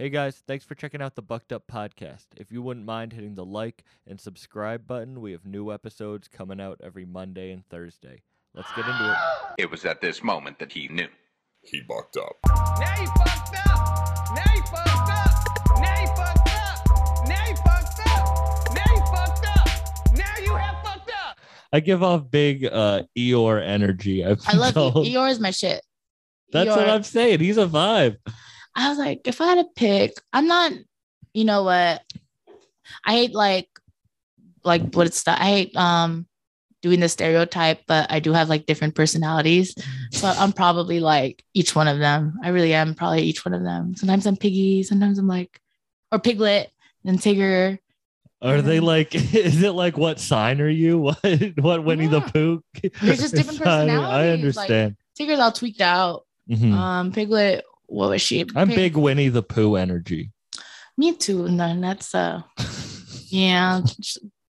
Hey guys, thanks for checking out the Bucked Up Podcast. If you wouldn't mind hitting the like and subscribe button, we have new episodes coming out every Monday and Thursday. Let's get into it. It was at this moment that he knew. He bucked up. Now you fucked up. Now you fucked up. Now you fucked up. Now you fucked up. Now you fucked up. Now you have fucked up. I give off big uh Eeyore energy. I've I love told. you. Eeyore is my shit. That's what I'm saying. He's a vibe. I was like, if I had to pick, I'm not, you know what? I hate like, like what it's, I hate um doing the stereotype, but I do have like different personalities. So I'm probably like each one of them. I really am probably each one of them. Sometimes I'm Piggy, sometimes I'm like, or Piglet, and Tigger. Are they like? Is it like what sign are you? What what Winnie the Yeah. Pooh? There's just different personalities. I like- understand. Tigger's all tweaked out. Mhm. Um, Piglet, what was she? I'm big Winnie the Pooh energy. Me too. And then that's uh, yeah.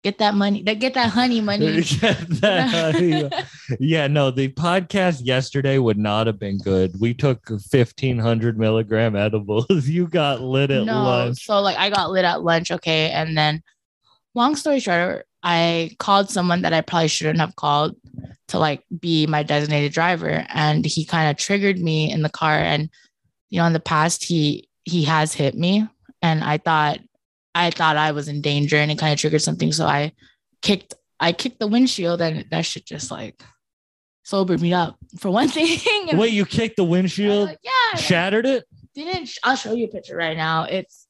Get that money. That get that honey money. Yeah, that- yeah, no, the podcast yesterday would not have been good. We took 1500 milligram edibles. You got lit at no, lunch. so like I got lit at lunch. Okay, and then long story short, I called someone that I probably shouldn't have called to like be my designated driver, and he kind of triggered me in the car. And you know, in the past, he he has hit me, and I thought I thought I was in danger, and it kind of triggered something. So I kicked I kicked the windshield, and that shit just like sobered me up for one thing. Wait, you kicked the windshield, like, yeah, shattered it? didn't I'll show you a picture right now. It's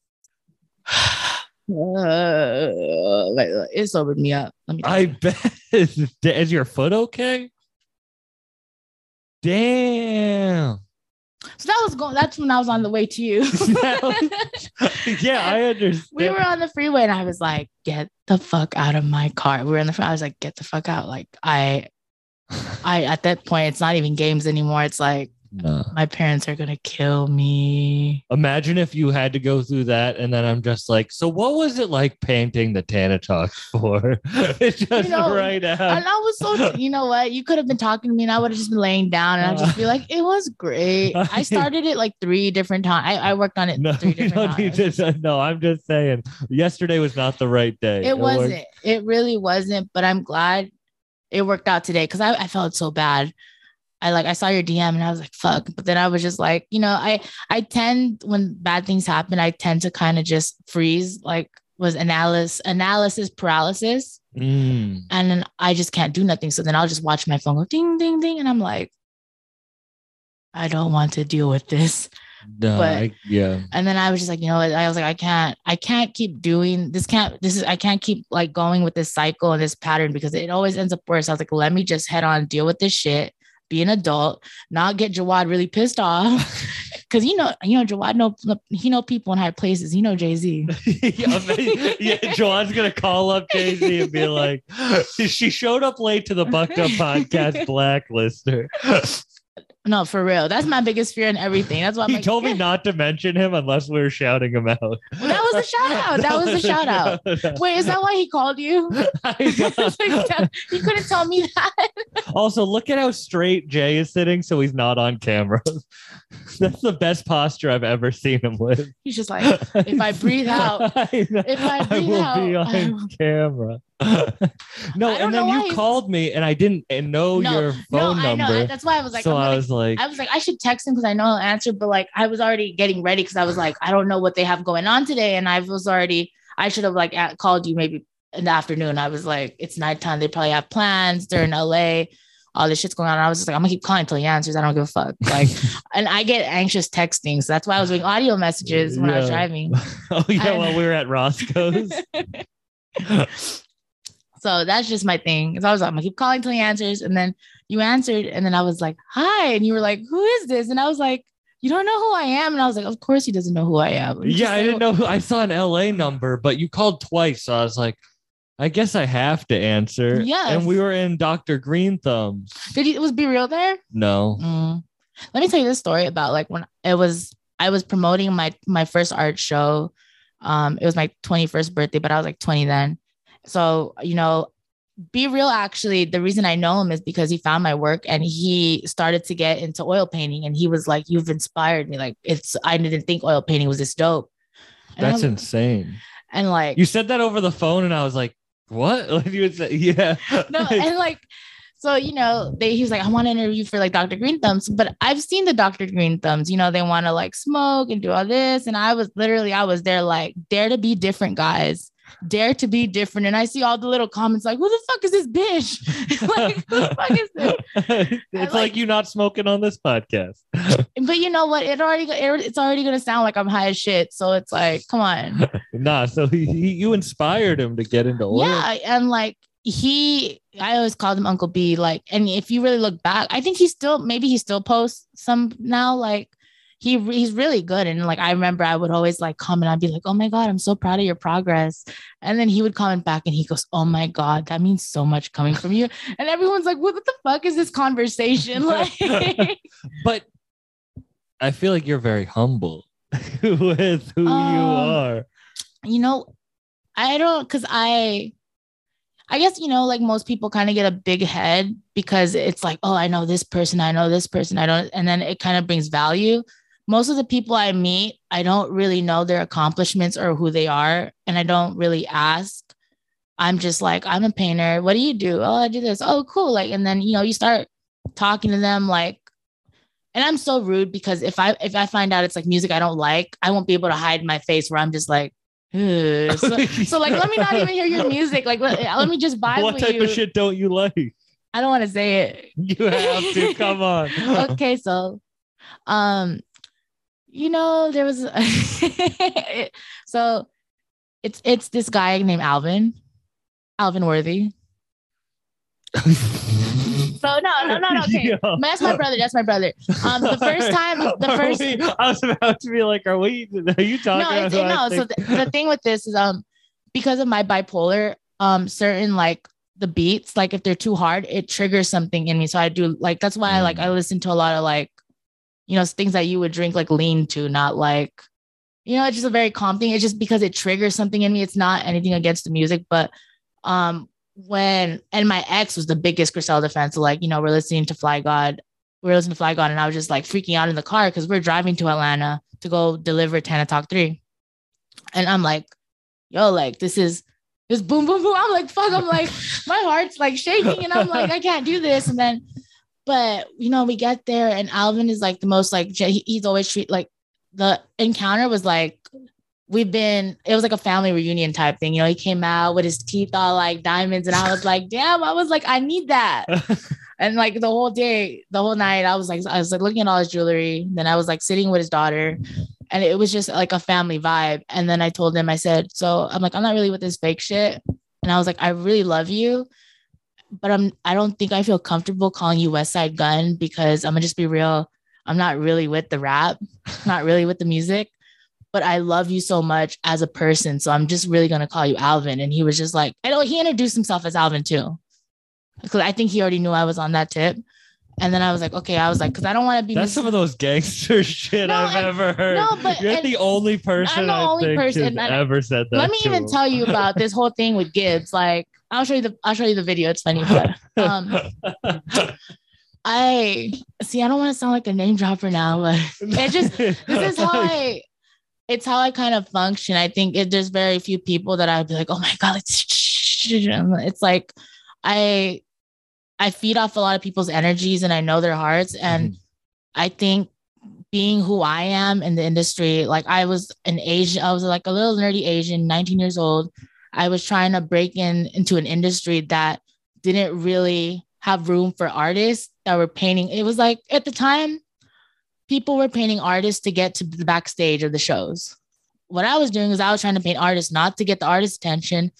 uh, like, it sobered me up. Let me. I you. bet. Is your foot okay? Damn. So that was going. That's when I was on the way to you. yeah, I understand. we were on the freeway, and I was like, "Get the fuck out of my car." We were in the. I was like, "Get the fuck out!" Like I, I at that point, it's not even games anymore. It's like No. my parents are gonna kill me. Imagine if you had to go through that, and then I'm just like, so what was it like painting the Tanatox for? it's just know, right out. And I was so, you know what? You could have been talking to me, and I would have just been laying down, and I'd just be like, "It was great." I started it like three different times. I, I worked on it No, three different times. to. No, I'm just saying. Yesterday was not the right day. It worked- wasn't. It really wasn't. But I'm glad it worked out today because I, I felt so bad. I like I saw your DM and I was like, fuck. But then I was just like, you know, I I tend when bad things happen, I tend to kind of just freeze, like was analysis analysis paralysis. Mm. And then I just can't do nothing. So then I'll just watch my phone go ding, ding, ding. And I'm like, I don't want to deal with this. No, But- I, yeah. And then I was just like, you know what? I was like, I can't, I can't keep doing this. Can't this is I can't keep like going with this cycle and this pattern because it always ends up worse. I was like, let me just head on, deal with this shit, be an adult, not get Jawad really pissed off. Cause you know, you know, Jawad know he know people in high places. You know Jay Z. yeah, Joanne's gonna call up Jay Z and be like, "She showed up late to the Bucked Up Podcast blacklister." No, for real. That's my biggest fear in everything. That's why I'm He like, told me not to mention him unless we were shouting him out. Well, that was a shout out. That was a shout out. Wait, is that why he called you? I like, you couldn't tell me that. also, look at how straight Jay is sitting, so he's not on camera. That's the best posture I've ever seen him with. He's just like, if I breathe out, if I breathe will out, be I on camera. No, and then you called me, and I didn't know No, your no, phone I know. number. That's why I was like, so I'm I was like, I was like, I should text him because I know he'll answer, but like I was already getting ready because I was like, I don't know what they have going on today. And I was already, I should have like at, called you maybe in the afternoon. I was like, it's nighttime. They probably have plans. They're in LA. All this shit's going on. And I was just like, I'm gonna keep calling until he answers. I don't give a fuck. Like, and I get anxious texting. So that's why I was doing audio messages when I was driving. oh yeah, I- while we were at Roscoe's. So that's just my thing. So I was like, I'm gonna keep calling till he answers. And then you answered, and then I was like, hi. And you were like, who is this? And I was like, you don't know who I am. And I was like, of course he doesn't know who I am. Just yeah, I didn't know. Who, I saw an LA number, but you called twice, so I was like, I guess I have to answer. Yes. And we were in Dr. Green Thumbs. Did he was B-Real there? No. Mm. Let me tell you this story about like when it was I was promoting my my first art show. Um, it was my 21st birthday, but I was like 20 then. So, you know, B-Real actually, the reason I know him is because he found my work and he started to get into oil painting. And he was like, You've inspired me. Like, it's, I didn't think oil painting was this dope. And That's insane. And like, You said that over the phone, and I was like, "What?" Like you would say, "Yeah." no, and like, so you know, they he was like, I want to interview for like Dr. Green Thumbs, but I've seen the Dr. Green Thumbs. You know, they want to like smoke and do all this, and I was literally, I was there like, dare to be different, guys. Dare to be different, and I see all the little comments like, "Who the fuck is this bitch?" like, who the fuck is this? it's like- like you not smoking on this podcast. But you know what? It already, it, it's already gonna sound like I'm high as shit. So it's like, come on. nah, so he, he, you inspired him to get into oil. Yeah, and like he, I always called him Uncle B. Like, and if you really look back, I think he still maybe he still posts some now. Like, he he's really good. And like I remember, I would always like comment. I'd be like, "Oh my god, I'm so proud of your progress." And then he would comment back, and he goes, "Oh my god, that means so much coming from you." And everyone's like, "What the fuck is this conversation?" Like, But I feel like you're very humble with who you Um, are. you know, I don't because I I guess you know, like most people kind of get a big head because it's like, oh, I know this person, I know this person, I don't, and then it kind of brings value. Most of the people I meet, I don't really know their accomplishments or who they are, and I don't really ask. I'm just like, I'm a painter. What do you do? Oh, I do this. Oh, cool. Like, and then you know, you start talking to them like, and I'm so rude because if I if I find out it's like music I don't like, I won't be able to hide my face where I'm just like, so, so like let me not even hear your music. Like let, let me just buy what what type you. of shit don't you like? I don't want to say it. You have to come on. okay, so um you know there was so it's it's this guy named Alvin. Alvin Worthy. So no, no, no, no. Okay. Yo. That's my brother. That's my brother. Um, the first time, the Are first we- I was about to be like, are we? Are you talking? no, it's, no. So the, the thing with this is um because of my bipolar, um certain like the beats, like if they're too hard, it triggers something in me. So I do like that's why I like Mm. I listen to a lot of like, you know, things that you would drink like lean to, not like, you know, it's just a very calm thing. It's just because it triggers something in me. It's not anything against the music, but um when and my ex was the biggest Griselda fan. So like, you know, we're listening to Fly God. We are listening to Fly God, and I was just like freaking out in the car because we're driving to Atlanta to go deliver Tana Talk 3. And I'm like, yo, like this is this boom, boom, boom. I'm like, fuck, I'm like, my heart's like shaking, and I'm like, I can't do this. And then, but you know, we get there, and Alvin is like the most like he's always treat like the encounter was like we've been it was like a family reunion type thing. You know, he came out with his teeth all like diamonds, and I was like, damn, I was like, I need that. And like the whole day, the whole night, I was like, I was like looking at all his jewelry. Then I was like sitting with his daughter, and it was just like a family vibe. And then I told him, I said, so I'm like, I'm not really with this fake shit. And I was like, I really love you, but I'm I don't think I feel comfortable calling you Westside Gunn because I'm gonna just be real. I'm not really with the rap, not really with the music, but I love you so much as a person. So I'm just really gonna call you Alvin. And he was just like, I know oh, he introduced himself as Alvin too. Because I think he already knew I was on that tip. And then I was like, okay, I was like, because I don't want to be That's mis- some of those gangster shit No, I've and- ever heard. no, but- You're the only person I'm the I only think person, I- ever said that. Let me to even tell you about this whole thing with Gibbs. Like, I'll show you the I'll show you the video. It's funny, but um, I see. I don't want to sound like a name dropper now, but it just this is how I. It's how I kind of function. I think it, there's very few people that I'd be like, oh my god, it's it's like I I feed off a lot of people's energies and I know their hearts mm-hmm. and I think being who I am in the industry, like I was an Asian, I was like a little nerdy Asian, 19 years old. I was trying to break in into an industry that didn't really have room for artists that were painting. It was like at the time, people were painting artists to get to the backstage of the shows. What I was doing is I was trying to paint artists not to get the artist attention.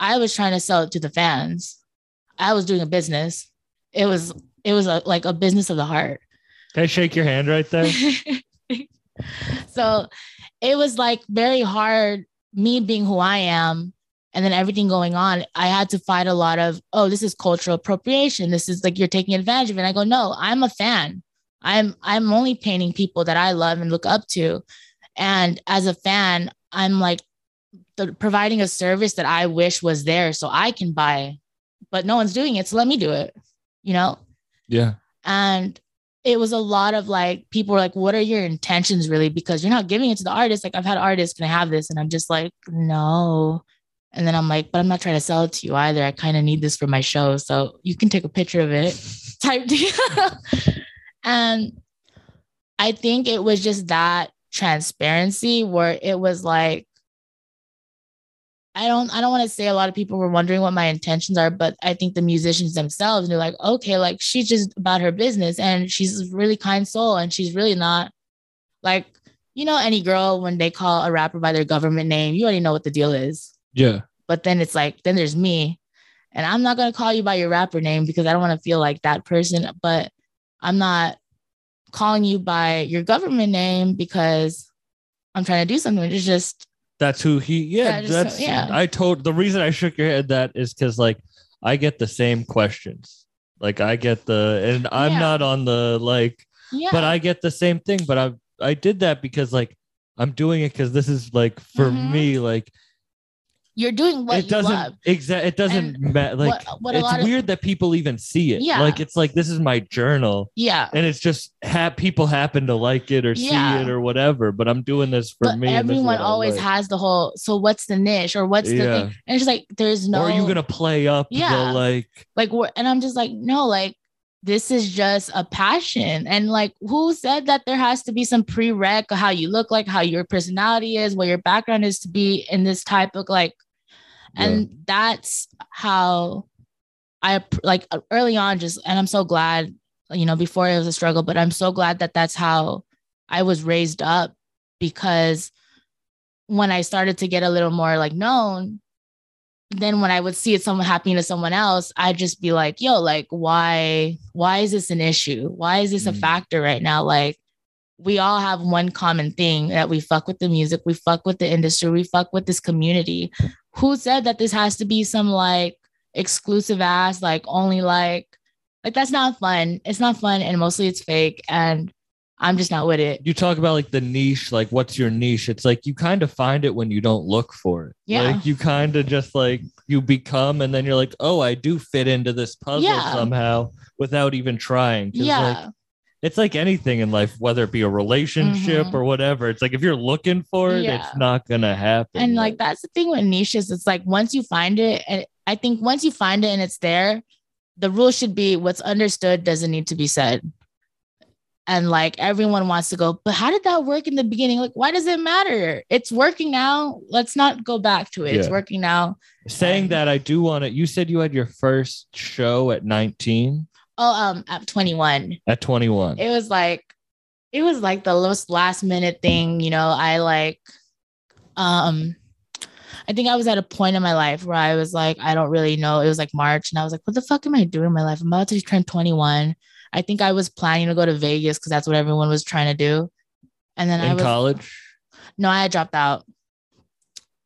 I was trying to sell it to the fans. I was doing a business. It was it was a, like a business of the heart. Can I shake your hand right there? so it was like very hard me being who I am and then everything going on. I had to fight a lot of, oh, this is cultural appropriation. This is like you're taking advantage of it. And I go, no, I'm a fan. I'm I'm only painting people that I love and look up to. And as a fan, I'm like the, providing a service that I wish was there so I can buy but no one's doing it. So let me do it, you know? Yeah. And it was a lot of like, people were like, what are your intentions really? Because you're not giving it to the artist. Like, I've had artists, can I have this? And I'm just like, no. And then I'm like, but I'm not trying to sell it to you either. I kind of need this for my show. So you can take a picture of it type deal. and I think it was just that transparency where it was like, I don't I don't want to say a lot of people were wondering what my intentions are, but I think the musicians themselves they're like, okay, like she's just about her business and she's a really kind soul and she's really not like, you know, any girl when they call a rapper by their government name, you already know what the deal is. Yeah. But then it's like, then there's me. And I'm not gonna call you by your rapper name because I don't want to feel like that person, but I'm not calling you by your government name because I'm trying to do something. It's just That's who he. Yeah, so- that's. yeah. I told the reason I shook your head that is because like I get the same questions. Like I get the, and I'm Yeah. not on the like, yeah. but I get the same thing. But I I did that because like I'm doing it because this is like for Mhm. me like you're doing what it you doesn't love. exact it doesn't matter like what- what it's lot of- weird that people even see it Yeah. like it's like this is my journal Yeah. and it's just ha- people happen to like it or Yeah. see it or whatever but i'm doing this for But me and this is everyone always like. has the whole, so what's the niche or what's the Yeah. thing? And it's like, there's no, or are you gonna play up Yeah. the like like, and I'm just like, no, like, this is just a passion. And like, who said that there has to be some prereq of how you look like, how your personality is, what your background is to be in this type of like, and that's how I like early on just and I'm so glad you know before it was a struggle but I'm so glad that that's how I was raised up because when I started to get a little more like known then when I would see it someone happening to someone else I'd just be like yo like why why is this an issue? Why is this a Mm. factor right now? Like we all have one common thing that we fuck with the music we fuck with the industry we fuck with this community who said that this has to be some like exclusive ass like only like like that's not fun it's not fun and mostly it's fake and i'm just not with it you talk about like the niche like what's your niche it's like you kind of find it when you don't look for it Yeah. like you kind of just like you become and then you're like oh i do fit into this puzzle Yeah. somehow without even trying. yeah like it's like anything in life, whether it be a relationship Mhm. or whatever. It's like if you're looking for it, Yeah. it's not gonna happen. and like that's the thing with niches it's like once you find it and i think once you find it and it's there the rule should be what's understood doesn't need to be said and like everyone wants to go but how did that work in the beginning like why does it matter it's working now let's not go back to it it's working now saying and- that, I do want to. You said you had your first show at 19, oh um at 21 at 21. it was like it was like the last last minute thing you know i like um i think i was at a point in my life where i was like i don't really know. It was like march and i was like what the fuck am i doing in my life? I'm about to turn 21 i think i was planning to go to vegas because that's what everyone was trying to do. And then i in was college. no i had dropped out.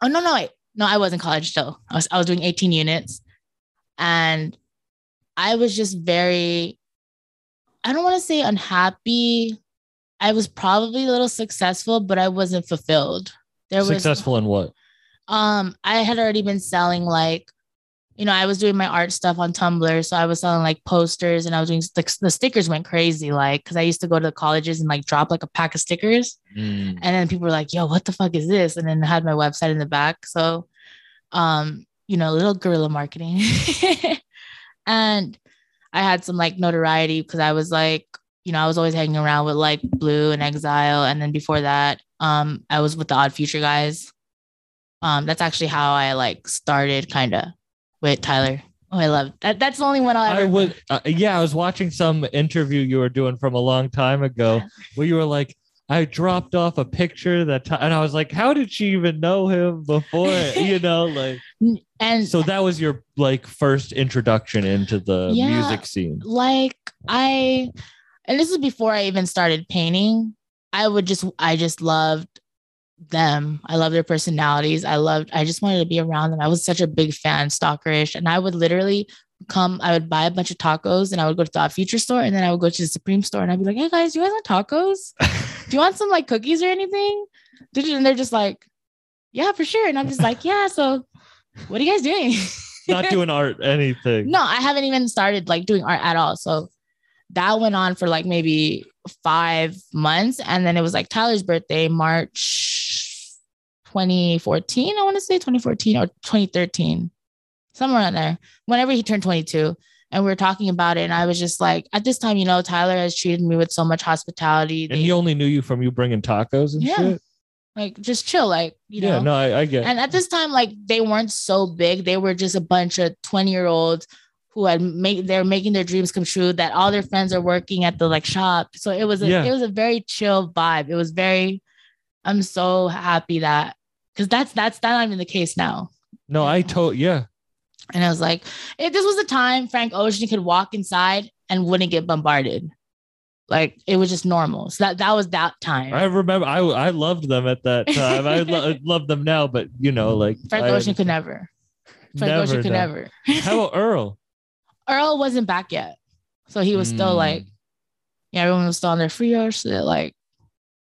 Oh no no wait. No i was in college still. I was, I was doing 18 units. And i was just very i don't want to say unhappy i was probably a little successful but i wasn't fulfilled there was Successful in what? um i had already been selling like you know i was doing my art stuff on tumblr so i was selling like posters and i was doing the, the stickers went crazy like because i used to go to the colleges and like drop like a pack of stickers Mm. and then people were like, yo, what the fuck is this? And then I had my website in the back. So, um, you know, a little guerrilla marketing. and I had some like notoriety because I was like, you know, I was always hanging around with like Blu and Exile. And then before that, um, I was with the Odd Future guys. Um, that's actually how I like started kind of with Tyler. Oh, I love that. That's the only one I'll ever I would, uh, yeah, I was watching some interview you were doing from a long time ago where you were like, I dropped off a picture that, ti-" and I was like, how did she even know him before? you know, like, and so that was your like first introduction into the Yeah. music scene. like I and this is before I even started painting. I would just I just loved them. I love their personalities. I loved I just wanted to be around them. I was such a big fan, stalkerish. And I would literally come, I would buy a bunch of tacos and I would go to the future store and then I would go to the Supreme store and I'd be like, hey guys, do you guys want tacos? Do you want some like cookies or anything? Did you- And they're just like, yeah, for sure. And I'm just like, yeah, so what are you guys doing? Not doing art, anything. No, I haven't even started like doing art at all. So that went on for like maybe five months. And then it was like Tyler's birthday, March 2014, I want to say 2014 or 2013, somewhere in there, whenever he turned 22. And we were talking about it. And I was just like, at this time, you know, Tyler has treated me with so much hospitality. And They- he only knew you from you bringing tacos and Yeah. shit. Like, just chill, like, you know. yeah, no, I, I get. And at this time, like they weren't so big. They were just a bunch of 20 year olds who had made they're making their dreams come true, that all their friends are working at the like shop. So it was a Yeah. it was a very chill vibe. It was very, I'm so happy that because that's that's that's not even the case now. no, I told. Yeah, And I was like, if this was a time Frank Ocean could walk inside and wouldn't get bombarded. Like it was just normal. So that that was that time. I remember. I I loved them at that time. I lo- love them now, but you know, like Frank I- Ocean could never. Frank Ocean could no. never. How about Earl? Earl wasn't back yet. So he was still Mm. like, yeah, everyone was still on their free hours. So like,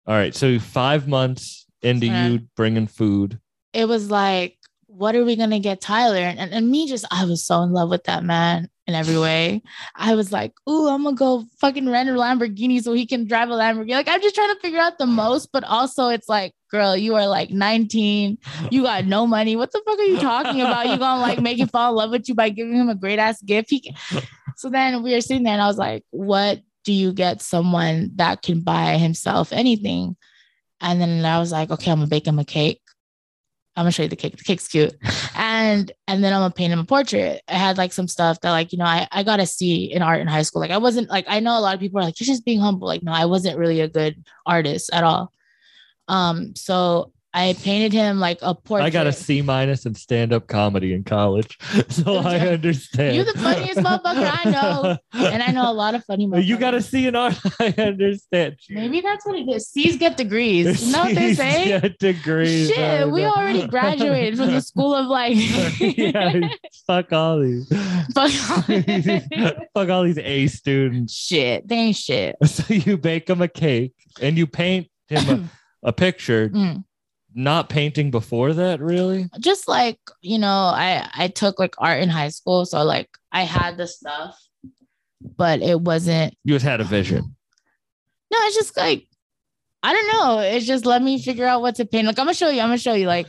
All right, so five months into you bringing food. it was like, what are we going to get Tyler? And, and me just, I was so in love with that man in every way. I was like, ooh, I'm to go fucking rent a Lamborghini so he can drive a Lamborghini. Like, I'm just trying to figure out the most, but also it's like, girl, you are like 19. You got no money. What the fuck are you talking about? You to like make him fall in love with you by giving him a great ass gift? He can- so then we were sitting there and I was like, what do you get someone that can buy himself anything? And then I was like, okay, I'm gonna bake him a cake. I'm gonna show you the cake. The cake's cute. And and then I'm gonna paint him a portrait. I had like some stuff that like, you know, I, I got to see in art in high school. Like I wasn't like I know a lot of people are like, you're just being humble. Like, no, I wasn't really a good artist at all. Um, so I painted him like a portrait. I got a C minus in stand up comedy in college, so I understand. You're the funniest motherfucker I know. and I know a lot of funny you got motherfuckers. see in art. I understand. Maybe that's what it is. C's get degrees. You know what they C's say? Get degrees. Shit, we already graduated from the school of like yeah, fuck all these. Fuck. all. fuck all these A students. shit. They ain't shit. So you bake him a cake and you paint him a, a picture. Mm. Not painting before that, really. Just like, you know, I I took like art in high school, so like I had the stuff, but it wasn't You just had a vision. no, it's just like I don't know. It's just let me figure out what to paint. Like I'm gonna show you, I'm gonna show you like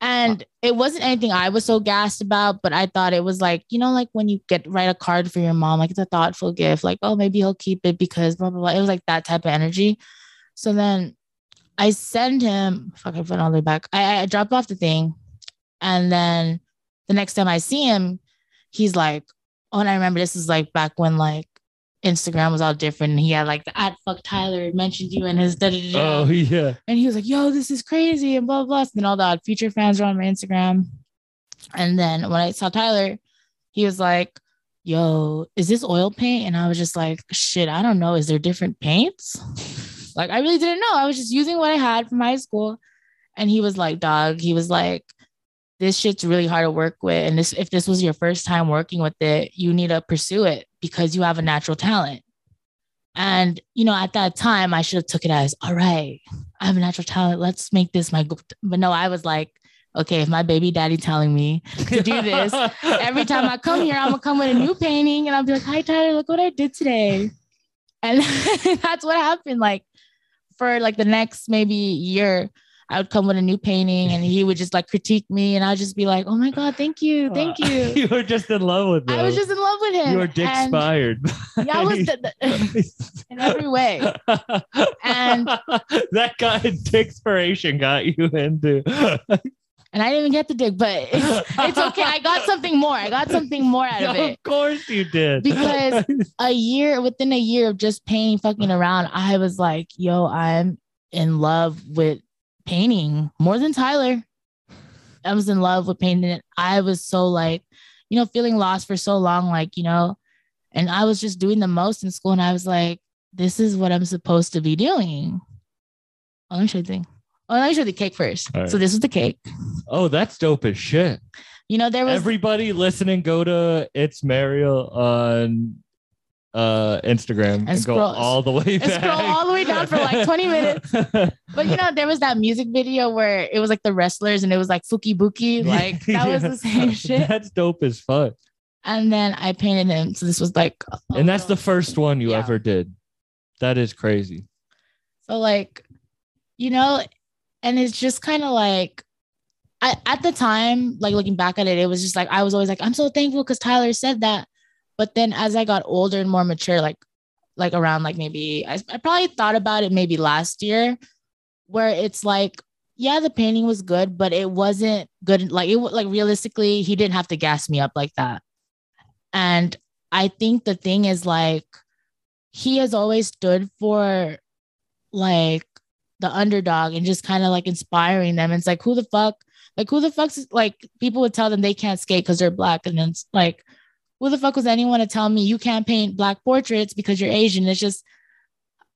and it wasn't anything I was so gassed about, but I thought it was like, you know, like when you get write a card for your mom, like it's a thoughtful gift, like, oh, maybe he'll keep it because blah blah blah. It was like that type of energy. So then I send him, fuck, I put it all the way back. I, I drop off the thing. And then the next time I see him, he's like, oh, and I remember this is like back when like Instagram was all different. And he had like the at fuck Tyler mentioned you in his da da da. Oh yeah. And he was like, yo, this is crazy and blah, blah, blah. And then all the odd future fans were on my Instagram. And then when I saw Tyler, he was like, yo, is this oil paint? And I was just like, shit, I don't know. Is there different paints? like, I really didn't know. I was just using what I had from high school. And he was like, dog, he was like, this shit's really hard to work with. And this, if this was your first time working with it, you need to pursue it because you have a natural talent. And you know, at that time, I should have took it as, all right, I have a natural talent. Let's make this my. go-" But no, I was like, okay, if my baby daddy telling me to do this, every time I come here, I'm gonna come with a new painting, and I'll be like, hi Tyler, look what I did today. And that's what happened. Like for like the next maybe year, I would come with a new painting, and he would just like critique me, and I'd just be like, oh my god, thank you, thank you. you were just in love with him. I was just in love with him. you were dick inspired. Yeah, I was the- the- in every way. And- that guy dick inspiration got you into. And I didn't even get the dick, but it's, it's okay. I got something more. I got something more out of it. Of course you did. Because- A year, within a year of just painting, fucking around, I was like, yo, I'm in love with painting more than Tyler. I was in love with painting it. I was so like, you know, feeling lost for so long, like, you know, and I was just doing the most in school. And I was like, this is what I'm supposed to be doing. Oh, let me show you the thing. Oh, let me show the cake first. Right. So this was the cake. oh, that's dope as shit. You know, there was Everybody listening, go to It's Mariel on uh Instagram and, scroll- go all the way and back. scroll all the way down for like 20 minutes. But you know, there was that music video where it was like the wrestlers and it was like Fuki Buki. Like that was the same shit. That's dope as fuck. And then I painted him. So this was like And that's the first one you Yeah. ever did. That is crazy. So like, you know, and it's just kind of like I, at the time, like looking back at it, it was just like I was always like, I'm so thankful because Tyler said that. But then as I got older and more mature, like like around like maybe I, I probably thought about it maybe last year, where it's like, yeah, the painting was good, but it wasn't good. Like it like realistically, he didn't have to gas me up like that. And I think the thing is like he has always stood for like the underdog and just kind of like inspiring them. And it's like, who the fuck, like, who the fuck's like, people would tell them they can't skate because they're black. And then it's like, who the fuck was anyone to tell me you can't paint black portraits because you're Asian? It's just,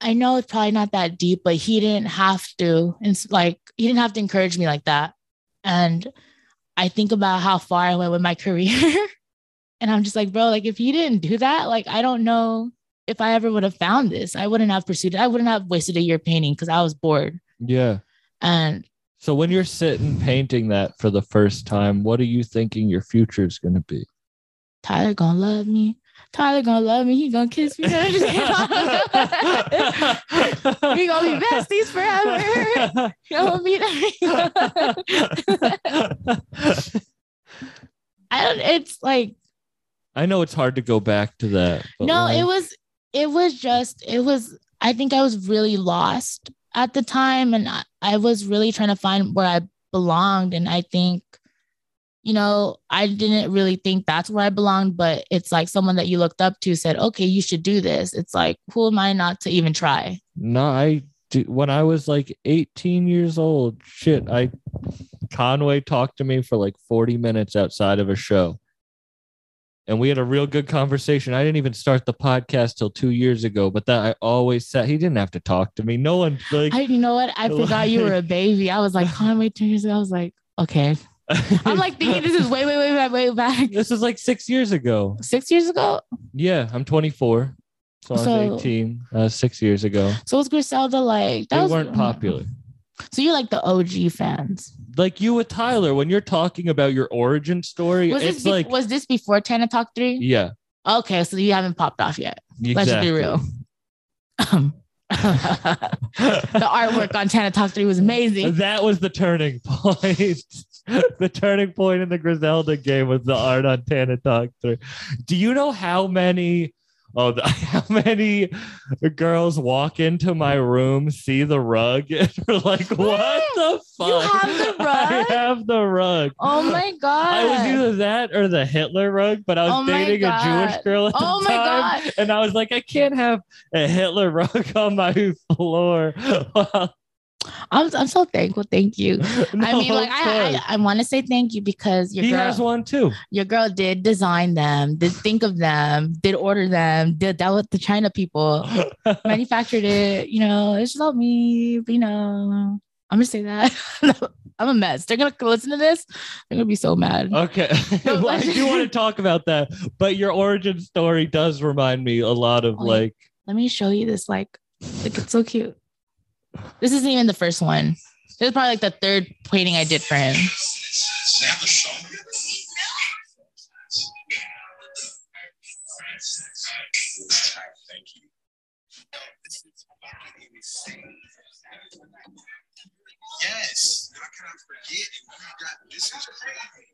I know it's probably not that deep, but he didn't have to. It's like, he didn't have to encourage me like that. And I think about how far I went with my career. and I'm just like, bro, like, if he didn't do that, like, I don't know if I ever would have found this, I wouldn't have pursued it. I wouldn't have wasted a year painting because I was bored. Yeah. And So when you're sitting painting that for the first time, what are you thinking your future is going to be? Tyler gonna love me. Tyler gonna love me. He gonna kiss me. we gonna be besties forever. Gonna be I don't. It's like I know it's hard to go back to that. no. like- It was. It was just. It was. I think I was really lost at the time, and I, I was really trying to find where I belonged. And I think, you know, I didn't really think that's where I belonged, but it's like someone that you looked up to said, "Okay, you should do this." It's like, who am I not to even try? No, I when I was like 18 years old, shit, I Conway talked to me for like 40 minutes outside of a show. And we had a real good conversation. I didn't even start the podcast till two years ago, but that I always said he didn't have to talk to me. No one like I, you know what? I forgot you were a baby. I was like, Conway, two years ago. I was like, okay. I'm like thinking this is way, way, way back, way back. this is like six years ago. Six years ago. Yeah, I'm 24. So I was 18 uh, six years ago. So was Griselda like They that was, weren't popular. So you're like the OG fans. Like you with Tyler, when you're talking about your origin story, Was it's this be- like, was this before Tana Talk 3? yeah, Okay, so you haven't popped off yet. Let's be real. Um, the artwork on Tana Talk 3 was amazing. That was the turning point. the turning point in the Griselda game was the art on Tana Talk 3. Do you know how many oh the, how many girls walk into my room, see the rug, and are like, what the fuck? You have the I rug? have the rug. Oh my god. I was either that or the Hitler rug, but I was Oh dating a Jewish girl at the Oh my time, God. and I was like, I can't have a Hitler rug on my floor. I'm, I'm so thankful. Thank you. I mean, like I. I, I want to say thank you because your he girl has one too. your girl did design them, did think of them, did order them, did that with the China people, manufactured it. You know, it's not me, but you know, I'm gonna say that. I'm a mess. They're gonna listen to this. They're gonna be so mad. Okay, Well, I do want to talk about that, but your origin story does remind me a lot of Oh, like. Let me show you this. Like, look, it's so cute. This isn't even the first one. This is probably like the third painting I did for him. Thank you. This is fucking insane. Yes, how can I forget? And we got this is crazy.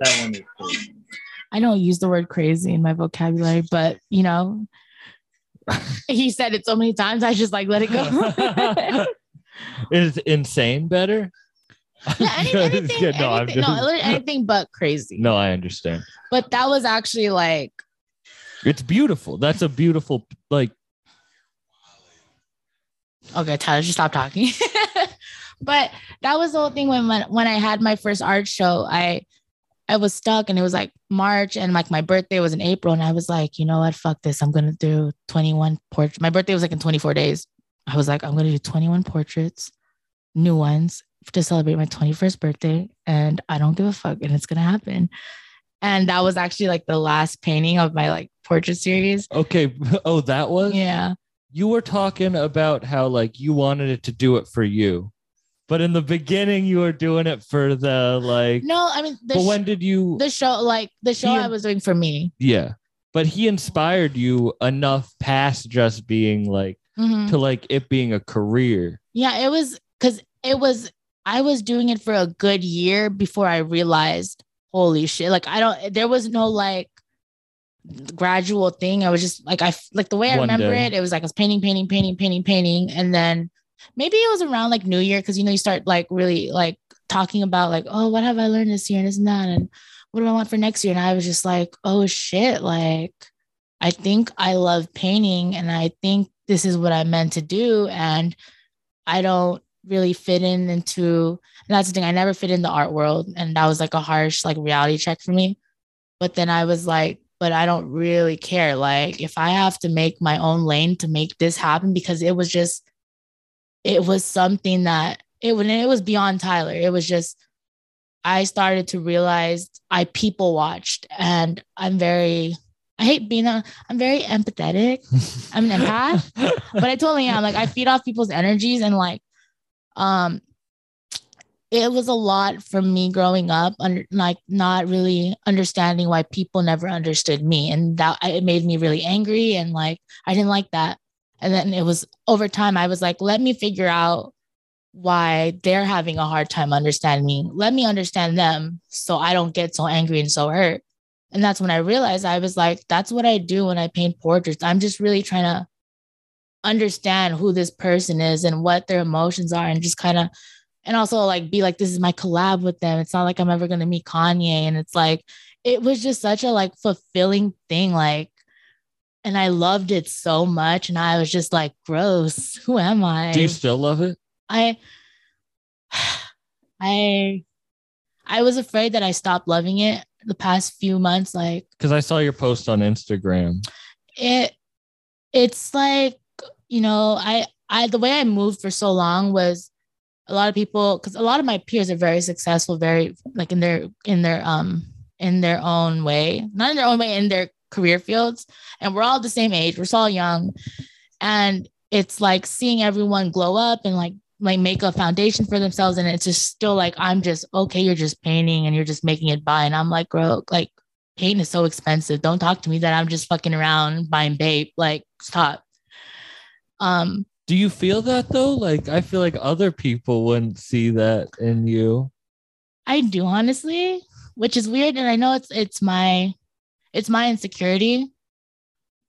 That one is cool. I don't use the word crazy in my vocabulary, but you know, he said it so many times. I just like let it go. is insane better? yeah, any, anything, Yeah, no, anything, no, just- literally anything but crazy. No, I understand. But that was actually like, It's beautiful. That's a beautiful like. okay, Tyler, just stop talking. but that was the whole thing when, when when I had my first art show. I I was stuck and it was like March and like my birthday was in April and I was like, you know what, fuck this. I'm gonna do 21 portraits. My birthday was like in 24 days. I was like, I'm gonna do 21 portraits, new ones to celebrate my 21st birthday, and I don't give a fuck, and it's gonna happen. And that was actually like the last painting of my like portrait series. Okay. Oh, that was? Yeah. You were talking about how like you wanted it to do it for you. But in the beginning you were doing it for the like No, I mean the, But sh- when did you the show, like the show I was doing for me. Yeah. But he inspired you enough past just being like Mhm. to like it being a career. Yeah, it was because it was I was doing it for a good year before I realized, holy shit! Like I don't, there was no like gradual thing. I was just like I like the way I One remember day. it. It was like I was painting, painting, painting, painting, painting, and then maybe it was around like New Year because you know you start like really like talking about like oh what have I learned this year and this and that and what do I want for next year? And I was just like oh shit like I think I love painting and I think this is what I'm meant to do and I don't really fit in into and that's the thing I never fit in the art world and that was like a harsh like reality check for me. But then I was like but I don't really care like if I have to make my own lane to make this happen because it was just it was something that it when it was beyond Tyler it was just I started to realize I people watched and I'm very I hate being a I'm very empathetic I'm an empath but I totally am. Like I feed off people's energies and like um it was a lot for me growing up under like not really understanding why people never understood me and that it made me really angry and like I didn't like that. And then it was over time I was like let me figure out why they're having a hard time understanding me. Let me understand them so I don't get so angry and so hurt. And that's when I realized I was like that's what I do when I paint portraits. I'm just really trying to understand who this person is and what their emotions are and just kind of and also like be like this is my collab with them it's not like i'm ever going to meet kanye and it's like it was just such a like fulfilling thing like and i loved it so much and i was just like gross who am i Do you still love it? i i i was afraid that i stopped loving it the past few months like Because I saw your post on Instagram. it it's like you know i i the way i moved for so long was a lot of people because a lot of my peers are very successful very like in their in their um in their own way not in their own way in their career fields and we're all the same age we're all young and it's like seeing everyone glow up and like like make a foundation for themselves and it's just still like i'm just okay you're just painting and you're just making it by and i'm like bro like painting is so expensive don't talk to me that i'm just fucking around buying babe like stop um Do you feel that though? Like I feel like other people wouldn't see that in you. I do honestly, which is weird, and I know it's it's my it's my insecurity,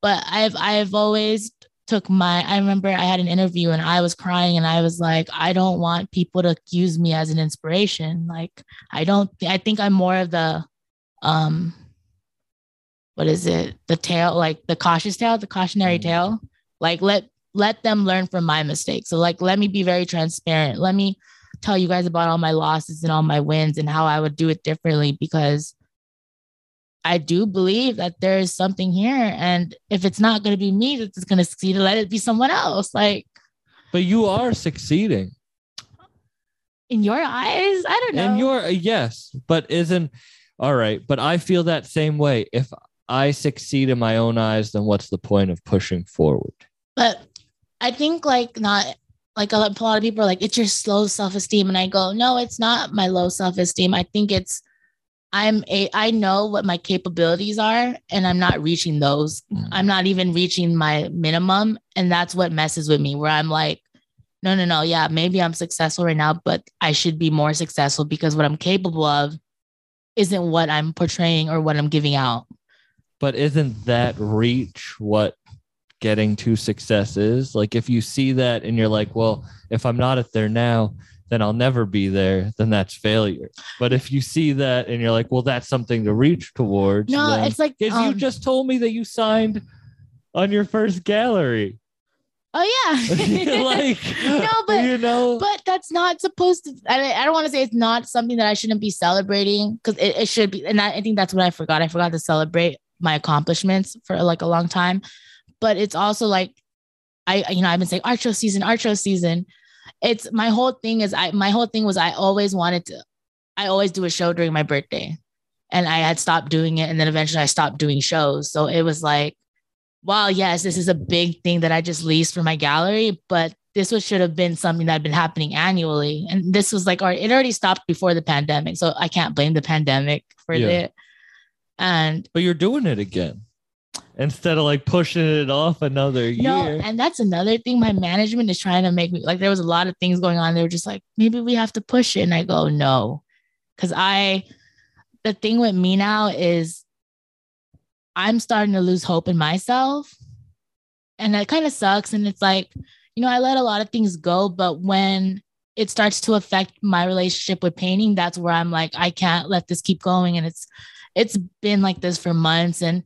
but I've I've always took my I remember I had an interview and I was crying and I was like I don't want people to use me as an inspiration. Like I don't I think I'm more of the um what is it? The tale like the cautious tale the cautionary Mm. tale. Like let let them learn from my mistakes. So like let me be very transparent. Let me tell you guys about all my losses and all my wins and how I would do it differently because I do believe that there is something here. And if it's not going to be me that's going to succeed, let it be someone else. Like But you are succeeding. in your eyes, I don't know. And you're uh, yes, but isn't all right. But I feel that same way. If I succeed in my own eyes, then what's the point of pushing forward? but I think like not like a lot, of people are like, it's your low self esteem. And I go, no, it's not my low self esteem. I think it's, I'm a, I know what my capabilities are and I'm not reaching those. Mm. I'm not even reaching my minimum. And that's what messes with me, where I'm like, no, no, no. Yeah, maybe I'm successful right now, but I should be more successful because what I'm capable of isn't what I'm portraying or what I'm giving out. But isn't that reach what getting to success is? Like if you see that and you're like, well, if I'm not at there now, then I'll never be there, then that's failure. But if you see that and you're like, well, that's something to reach towards. No, then- it's like, Because you um, just told me that you signed on your first gallery. oh yeah. like, No, but- you know, but that's not supposed to I, I don't want to say it's not something that i shouldn't be celebrating because it, it should be and I, I think that's what i forgot i forgot to celebrate my accomplishments for like a long time but it's also like i you know i've been saying art show season art show season it's my whole thing is i my whole thing was i always wanted to i always do a show during my birthday and I had stopped doing it. And then eventually I stopped doing shows. So it was like, well, yes, this is a big thing that I just leased for my gallery, but this was should have been something that had been happening annually. And this was like, it already stopped before the pandemic. So I can't blame the pandemic for Yeah. it. And But you're doing it again instead of like pushing it off another no, year. and that's another thing. My management is trying to make me like there was a lot of things going on. They were just like, maybe we have to push it. And I go, no. Cause I the thing with me now is I'm starting to lose hope in myself. And that kind of sucks. And it's like, you know, I let a lot of things go, but when it starts to affect my relationship with painting, that's where I'm like, I can't let this keep going. And it's it's been like this for months. And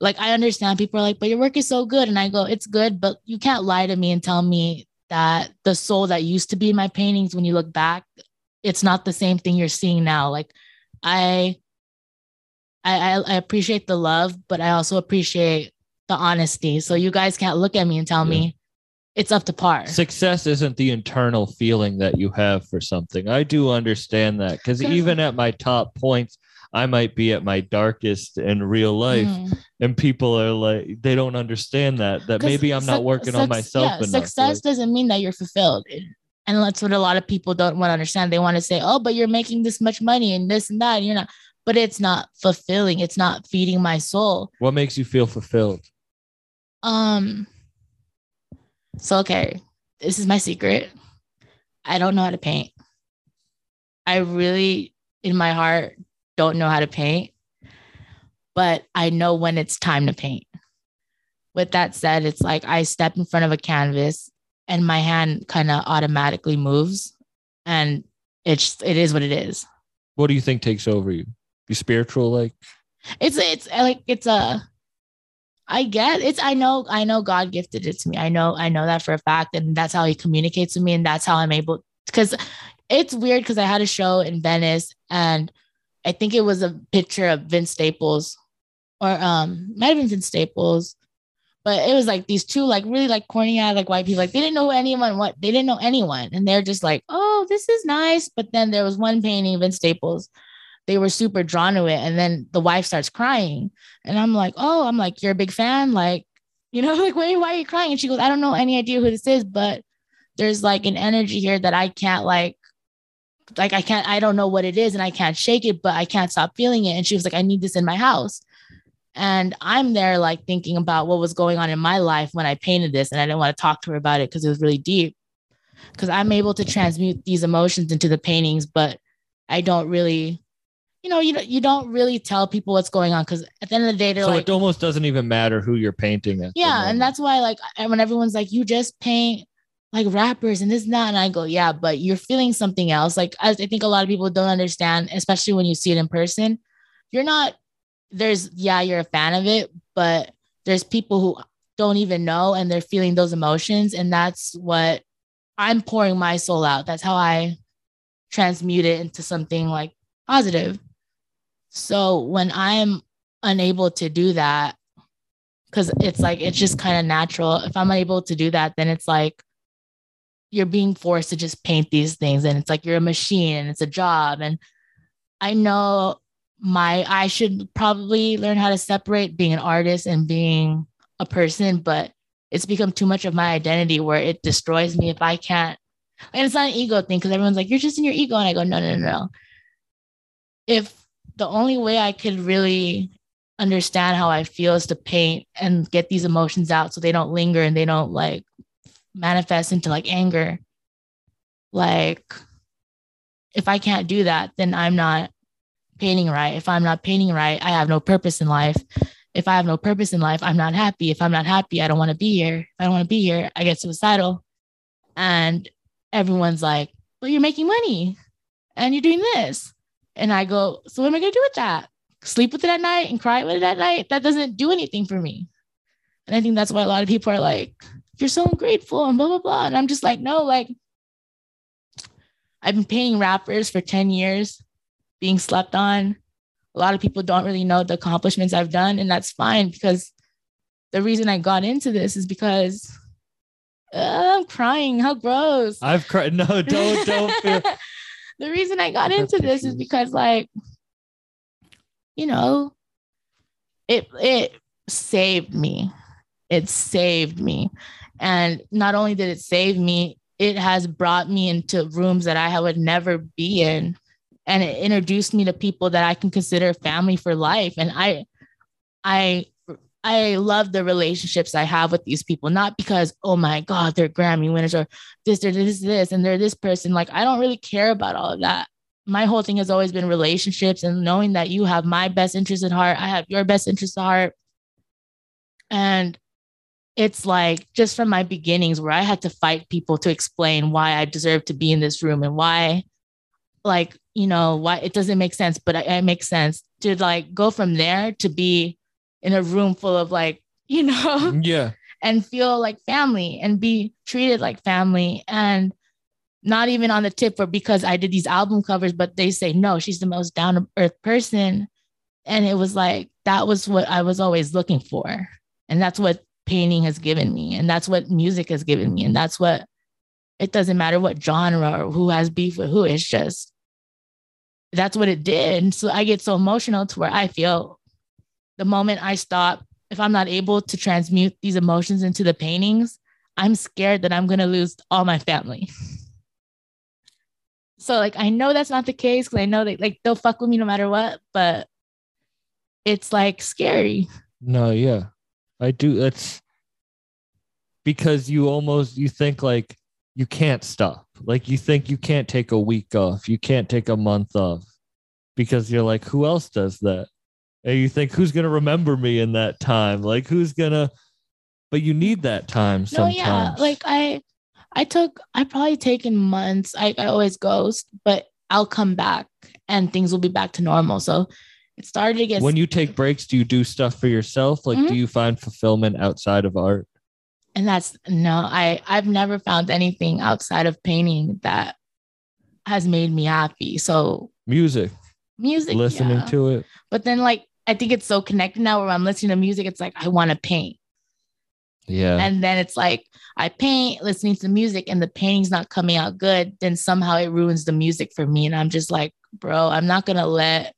like I understand people are like, but your work is so good. And I go, it's good, but you can't lie to me and tell me that the soul that used to be in my paintings, when you look back, it's not the same thing you're seeing now. Like I I, I appreciate the love, but I also appreciate the honesty. So you guys can't look at me and tell me it's up to par. Success isn't the internal feeling that you have for something. I do understand that Because- even at my top points, I might be at my darkest in real life, Mm. and people are like, they don't understand that. that maybe I'm not suc- working on myself yeah, enough. Success like- doesn't mean that you're fulfilled. And that's what a lot of people don't want to understand. They want to say, oh, but you're making this much money and this and that. And you're not, but it's not fulfilling. It's not feeding my soul. what makes you feel fulfilled? Um, so okay, this is my secret. I don't know how to paint. I really, in my heart, don't know how to paint, but I know when it's time to paint. With that said, it's like I step in front of a canvas and my hand kind of automatically moves, and it's it is what it is. What do you think takes over you? You spiritual, like it's it's uh, like it's a I get it's I know I know God gifted it to me. I know I know that for a fact and that's how he communicates with me and that's how I'm able cuz it's weird cuz I had a show in Venice and I think it was a picture of Vince Staples or um might have been Vince Staples but it was like these two like really like corny eyed like white people like they didn't know anyone what they didn't know anyone and they're just like oh this is nice but then there was one painting Vince Staples they were super drawn to it. And then the wife starts crying. And I'm like, oh, I'm like, you're a big fan. Like, you know, like, why, why are you crying? And she goes, I don't know any idea who this is, but there's like an energy here that I can't like, like, I can't, I don't know what it is and I can't shake it, but I can't stop feeling it. And she was like, I need this in my house. And I'm there like thinking about what was going on in my life when I painted this. And I didn't want to talk to her about it because it was really deep. Because I'm able to transmute these emotions into the paintings, but I don't really you know, you don't you don't really tell people what's going on because at the end of the day, they're so like, it almost doesn't even matter who you're painting yeah, and that's why like when everyone's like, you just paint like rappers and this and that, and I go, yeah, but you're feeling something else. Like I think a lot of people don't understand, especially when you see it in person. You're not there's yeah, you're a fan of it, but there's people who don't even know and they're feeling those emotions, and that's what I'm pouring my soul out. That's how I transmute it into something like positive. So when I'm unable to do that, because it's like it's just kind of natural. If I'm unable to do that, then it's like you're being forced to just paint these things, and it's like you're a machine and it's a job. And I know my I should probably learn how to separate being an artist and being a person, but it's become too much of my identity where it destroys me if I can't. And it's not an ego thing because everyone's like, you're just in your ego. And I go, no, no, no, no. If the only way I could really understand how I feel is to paint and get these emotions out so they don't linger and they don't like manifest into like anger. Like, if I can't do that, then I'm not painting right. If I'm not painting right, I have no purpose in life. If I have no purpose in life, I'm not happy. If I'm not happy, I don't want to be here. If I don't want to be here, I get suicidal. And everyone's like, well, you're making money and you're doing this. And I go, so what am I going to do with that? Sleep with it at night and cry with it at night? That doesn't do anything for me. And I think that's why a lot of people are like, you're so ungrateful and blah, blah, blah. And I'm just like, no, like, I've been paying rappers for 10 years, being slept on. A lot of people don't really know the accomplishments I've done. And that's fine because the reason I got into this is because uh, I'm crying. How gross. I've cried. No, don't don't feel. the reason I got into this is because like you know, it it saved me. It saved me. And not only did it save me, it has brought me into rooms that I would never be in. And it introduced me to people that I can consider family for life. And I I I love the relationships I have with these people, not because, oh my God, they're Grammy winners or this, this, this, and they're this person. Like, I don't really care about all of that. My whole thing has always been relationships and knowing that you have my best interest at heart. I have your best interest at heart. And it's like just from my beginnings where I had to fight people to explain why I deserve to be in this room and why, like, you know, why it doesn't make sense, but it, it makes sense to like go from there to be in a room full of like, you know, mm-hmm, Yeah. and feel like family and be treated like family and not even on the tip or because I did these album covers, but they say, no, she's the most down to earth person. And it was like, that was what I was always looking for. And that's what painting has given me. And that's what music has given me. And that's what it doesn't matter what genre or who has beef with who. It's just, that's what it did. And so I get so emotional to where I feel the moment I stop, if I'm not able to transmute these emotions into the paintings, I'm scared that I'm going to lose all my family. So like I know that's not the case because I know that like they'll fuck with me no matter what, but it's like scary. No, yeah. I do. That's because you almost you think like you can't stop. Like you think you can't take a week off. You can't take a month off because you're like, who else does that? And you think who's gonna remember me in that time? Like who's gonna but you need that time No, yeah, like I, I took, I probably taken months. I, I always ghost, but I'll come back and things will be back to normal. So it started to get when you take breaks, do you do stuff for yourself? Like Mhm. do you find fulfillment outside of art? and that's no, I I've never found anything outside of painting that has made me happy. So Music, music, listening yeah. to it. But then like I think it's so connected now where I'm listening to music, it's like I want to paint. Yeah. And then it's like I paint, listening to music, and the painting's not coming out good, then somehow it ruins the music for me. And I'm just like, bro, I'm not gonna let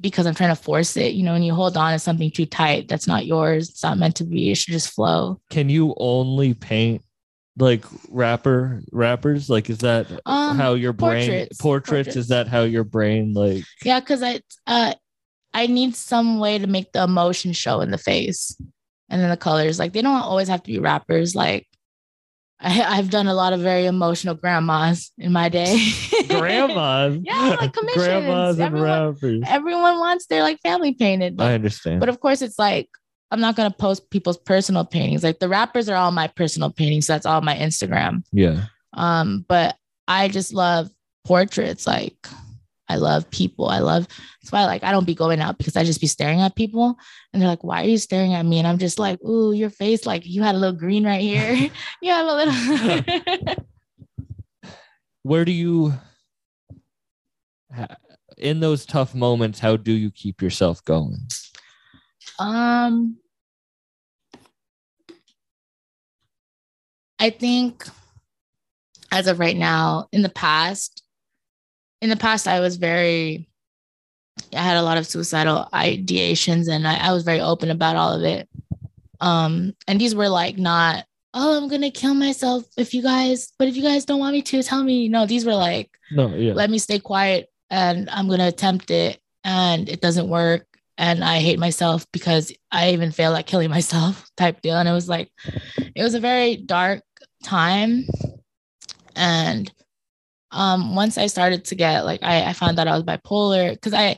because I'm trying to force it. You know, when you hold on to something too tight, that's not yours. It's not meant to be. It should just flow. can you only paint like rapper rappers like is that Um, how your brain portraits. portraits, Portraits. is that how your brain like Yeah, because I uh I need some way to make the emotion show in the face. And then the colors, like they don't always have to be rappers. Like I, I've done a lot of very emotional grandmas in my day. grandmas Yeah, like commissions. grandmas and Everyone- rappers Everyone wants their like family painted. i understand But of course, it's like I'm not gonna post people's personal paintings. Like the rappers are all my personal paintings. So that's all my Instagram. yeah Um, but I just love portraits. Like I love people. I love that's why like I don't be going out because I just be staring at people and they're like, why are you staring at me? And I'm just like, ooh, your face, like you had a little green right here. you have a little where do you in those tough moments how do you keep yourself going um I think as of right now, in the past, in the past, I was very, I had a lot of suicidal ideations and I, I was very open about all of it. Um, and these were like not, oh, I'm gonna kill myself if you guys, but if you guys don't want me to, tell me. No, these were like, no yeah let me stay quiet and I'm gonna attempt it and it doesn't work. And I hate myself because I even fail at killing myself type deal. And it was like, it was a very dark time. And um once I started to get like I, I found out I was bipolar because I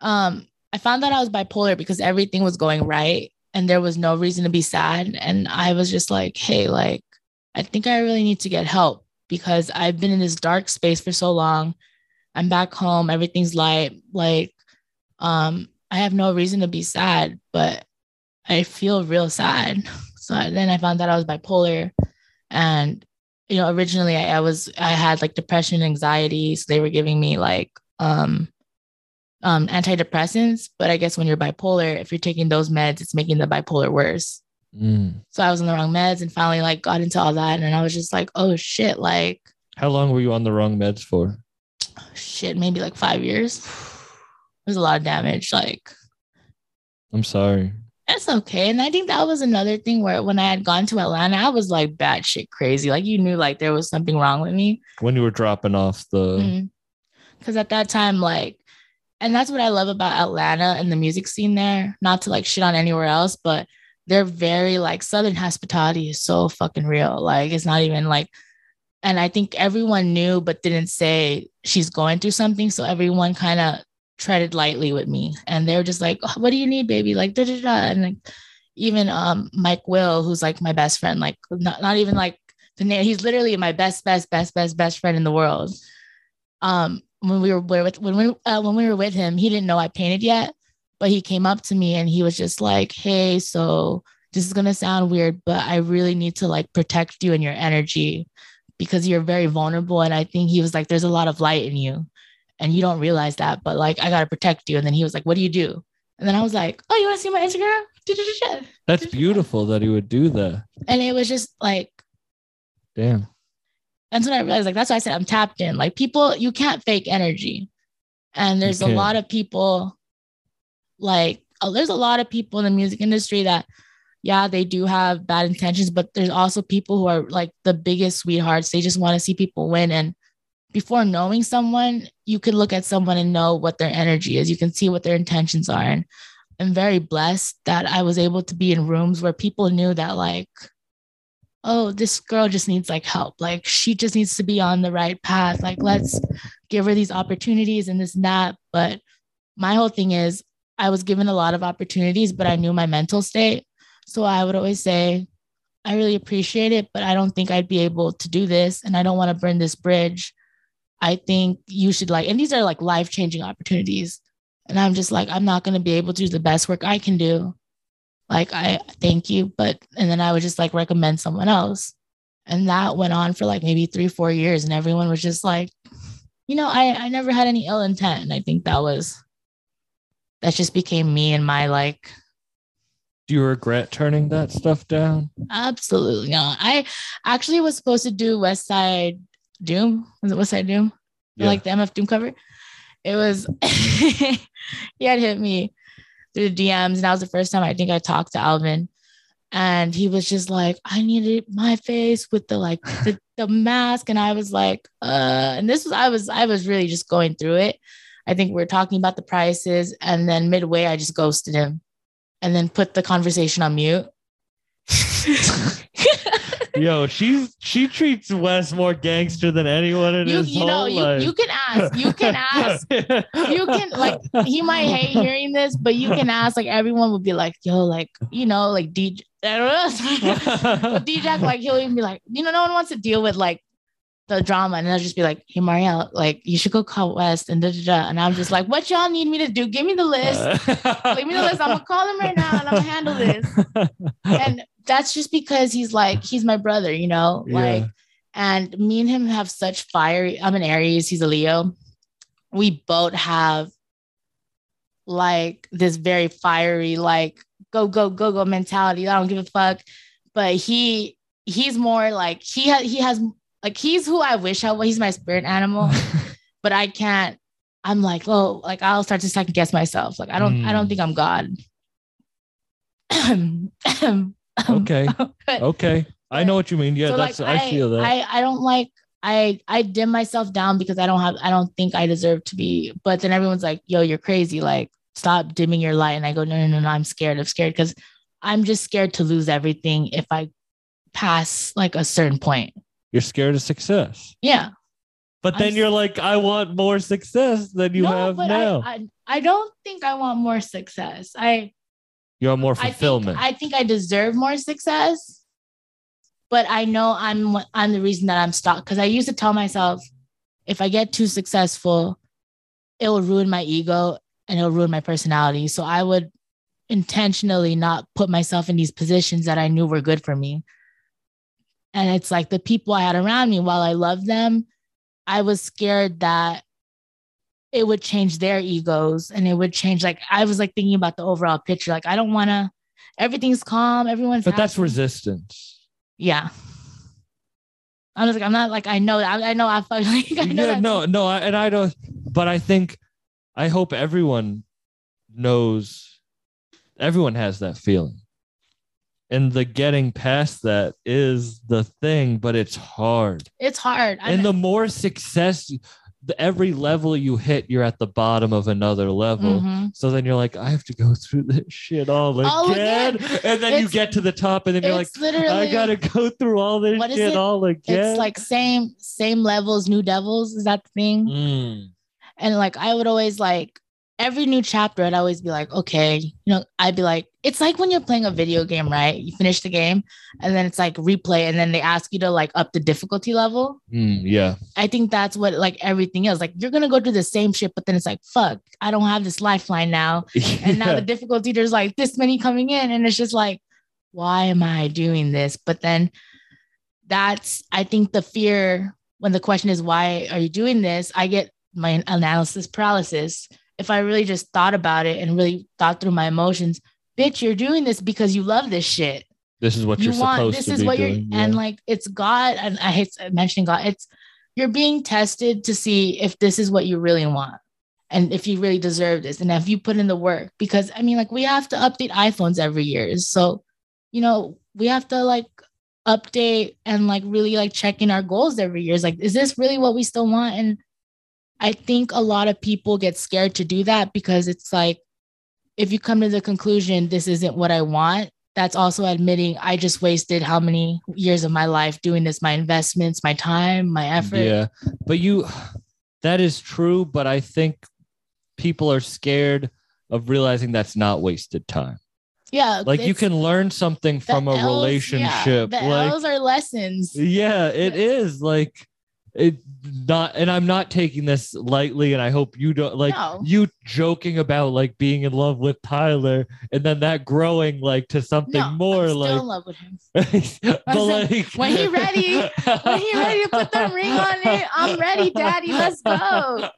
um I found out I was bipolar because everything was going right and there was no reason to be sad. And I was just like, hey, like I think I really need to get help because I've been in this dark space for so long. I'm back home, everything's light. Like, um, I have no reason to be sad, but I feel real sad. So then I found out I was bipolar. And, you know, originally I, I was I had like depression, anxiety. So they were giving me like um um antidepressants. But I guess when you're bipolar, if you're taking those meds, it's making the bipolar worse. Mm. So I was on the wrong meds and finally like got into all that. And I was just like, oh shit, like how long were you on the wrong meds for shit, maybe like five years. There's a lot of damage. Like I'm sorry. It's okay. And I think that was another thing where when I had gone to Atlanta, I was like batshit crazy. Like you knew like there was something wrong with me. When you were dropping off the mm-hmm. Because at that time, like, and that's what I love about Atlanta and the music scene there. Not to like shit on anywhere else, but they're very like Southern hospitality is so fucking real. Like it's not even like, and I think everyone knew but didn't say she's going through something. So everyone kind of treaded lightly with me, and they were just like, "Oh, "What do you need, baby?" Like da da da, and like even um Mike Will, who's like my best friend, like not not even like the name. He's literally my best best best best best friend in the world. Um, when we were with when we uh, when we were with him, he didn't know I painted yet, but he came up to me and he was just like, "Hey, so this is gonna sound weird, but I really need to like protect you and your energy because you're very vulnerable." And I think he was like, "There's a lot of light in you, and you don't realize that, but like I gotta protect you." And then he was like, "What do you do?" And then I was like, "Oh, you want to see my Instagram?" That's beautiful that he would do that. And it was just like Damn. that's when I realized like that's why I said I'm tapped in. Like people, you can't fake energy. And there's a lot of people like uh, there's a lot of people in the music industry that yeah, they do have bad intentions, but there's also people who are like the biggest sweethearts. They just want to see people win. And before knowing someone, you can look at someone and know what their energy is. You can see what their intentions are. And I'm very blessed that I was able to be in rooms where people knew that like oh, this girl just needs like help. Like she just needs to be on the right path. Like let's give her these opportunities and this and that. But my whole thing is I was given a lot of opportunities, but I knew my mental state. So I would always say, I really appreciate it, but I don't think I'd be able to do this. And I don't want to burn this bridge. I think you should like, and these are like life changing opportunities. And I'm just like, I'm not going to be able to do the best work I can do like i thank you but and then i would just like recommend someone else and that went on for like maybe three four years and everyone was just like you know i i never had any ill intent and i think that was that just became me and my like Do you regret turning that stuff down? absolutely not i actually was supposed to do west side doom was it west side doom Yeah. like the mf doom cover it was he had hit me through the DMs, and that was the first time I think I talked to Alvin. And he was just like, I needed my face with the like the, the mask. And I was like, uh, and this was I was I was really just going through it. I think we are talking about the prices, and then midway I just ghosted him and then put the conversation on mute. Yo, she's she treats Wes more gangster than anyone in you, his you whole know, life. you can ask, you can ask you can like he might hate hearing this, but you can ask like everyone would be like, yo, like you know, like DJ. I don't know. but DJ like he'll even be like, you know, no one wants to deal with like the drama, and they'll just be like, hey Marielle, like you should go call West and da da da. And I'm just like, what y'all need me to do? Give me the list. Give me the list. I'm gonna call him right now and I'm gonna handle this. And that's just because he's like, he's my brother, you know, like. And me and him have such fiery. I'm an Aries. He's a Leo. We both have like this very fiery, like go go go go mentality. I don't give a fuck. But he he's more like he has he has like he's who I wish I was. He's my spirit animal. but I can't. I'm like oh like I'll start to second guess myself. Like I don't I don't Mm. think I'm God. okay. But- Okay. I know what you mean. Yeah, so, that's like, I, feel that. I, I don't like I I dim myself down because I don't have I don't think I deserve to be. But then everyone's like, yo, you're crazy. Like, stop dimming your light. And I go, no, no, no, no, I'm scared. I'm scared because I'm just scared to lose everything if I pass like a certain point. You're scared of success. Yeah. But then I'm- you're like, I want more success than you no, have now. I, I I don't think I want more success. I you want more I think fulfillment. I think I deserve more success, but I know I'm I'm the reason that I'm stuck because I used to tell myself if I get too successful, it will ruin my ego and it'll ruin my personality. So I would intentionally not put myself in these positions that I knew were good for me. And it's like the people I had around me, while I loved them, I was scared that it would change their egos and it would change. Like I was like thinking about the overall picture. Like I don't want to. Everything's calm. Everyone's. but that's resistance. Yeah. i'm just like, I'm not like I know that. I, I know I felt like I know yeah, no, no, I, and I don't. But I think I hope everyone knows everyone has that feeling. And the getting past that is the thing, but it's hard. It's hard. And the more success, the, every level you hit, you're at the bottom of another level. Mhm. So then you're like, I have to go through this shit all again. All again. And then you get to the top, and then you're like, I gotta go through all this shit it? all again. it's like same same levels, new devils. Is that the thing? Mm. And like I would always like every new chapter, I'd always be like, okay, you know, I'd be like, it's like when you're playing a video game, right? You finish the game and then it's like replay, and then they ask you to like up the difficulty level. Mm, yeah. I think that's what like everything is. Like you're gonna go through the same shit, but then it's like, fuck, I don't have this lifeline now. And now the difficulty, there's like this many coming in, and it's just like, why am I doing this? But then that's I think the fear when the question is why are you doing this? I get my analysis paralysis. If I really just thought about it and really thought through my emotions, bitch, you're doing this because you love this shit. this is what you you're want supposed this to is what doing. you're and like it's God, and I hate mentioning God. It's you're being tested to see if this is what you really want and if you really deserve this and if you put in the work because i mean like we have to update iphones every year so you know we have to like update and like really like check in our goals every year It's like is this really what we still want and i think a lot of people get scared to do that because it's like if you come to the conclusion this isn't what i want that's also admitting i just wasted how many years of my life doing this my investments my time my effort Yeah, but you, that is true. But I think people are scared of realizing that's not wasted time. yeah Like you can learn something from a Ls, yeah, relationship. the like L's are lessons. yeah, it is like it not. And I'm not taking this lightly. And I hope you don't like No. you joking about like being in love with Tyler, and then that growing like to something No, more I'm still in like. love with him. but like when he ready, When he ready to put the ring on it, I'm ready, Daddy. Let's go.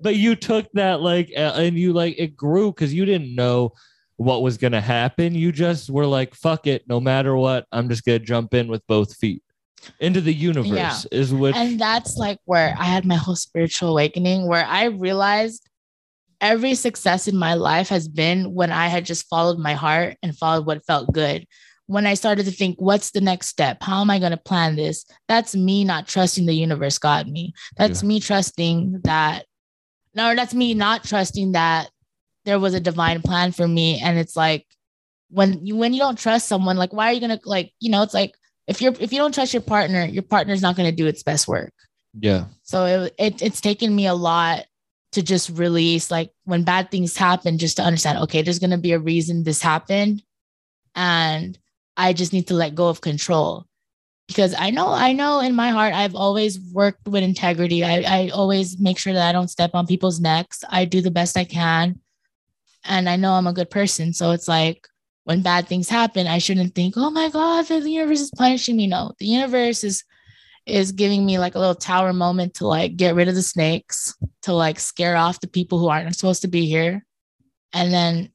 but you took that like and you like it grew because you didn't know what was gonna happen. You just were like, fuck it, no matter what, I'm just gonna jump in with both feet into the universe. Is what And that's like where I had my whole spiritual awakening, where I realized every success in my life has been when I had just followed my heart and followed what felt good. When I started to think, what's the next step? How am I going to plan this? That's me not trusting the universe got me. That's me trusting that, no, that's me not trusting that there was a divine plan for me. And it's like, when you when you don't trust someone, like why are you gonna like, you know, it's like if you're if you don't trust your partner, your partner's not gonna do its best work. yeah. So it, it it's taken me a lot to just release like when bad things happen, just to understand, okay, there's gonna be a reason this happened. And I just need to let go of control. Because I know, I know in my heart, I've always worked with integrity. I, I always make sure that I don't step on people's necks. I do the best I can. And I know I'm a good person. So it's like when bad things happen, I shouldn't think, oh my God, the universe is punishing me. No, the universe is is giving me like a little tower moment to like get rid of the snakes, to like scare off the people who aren't supposed to be here, and then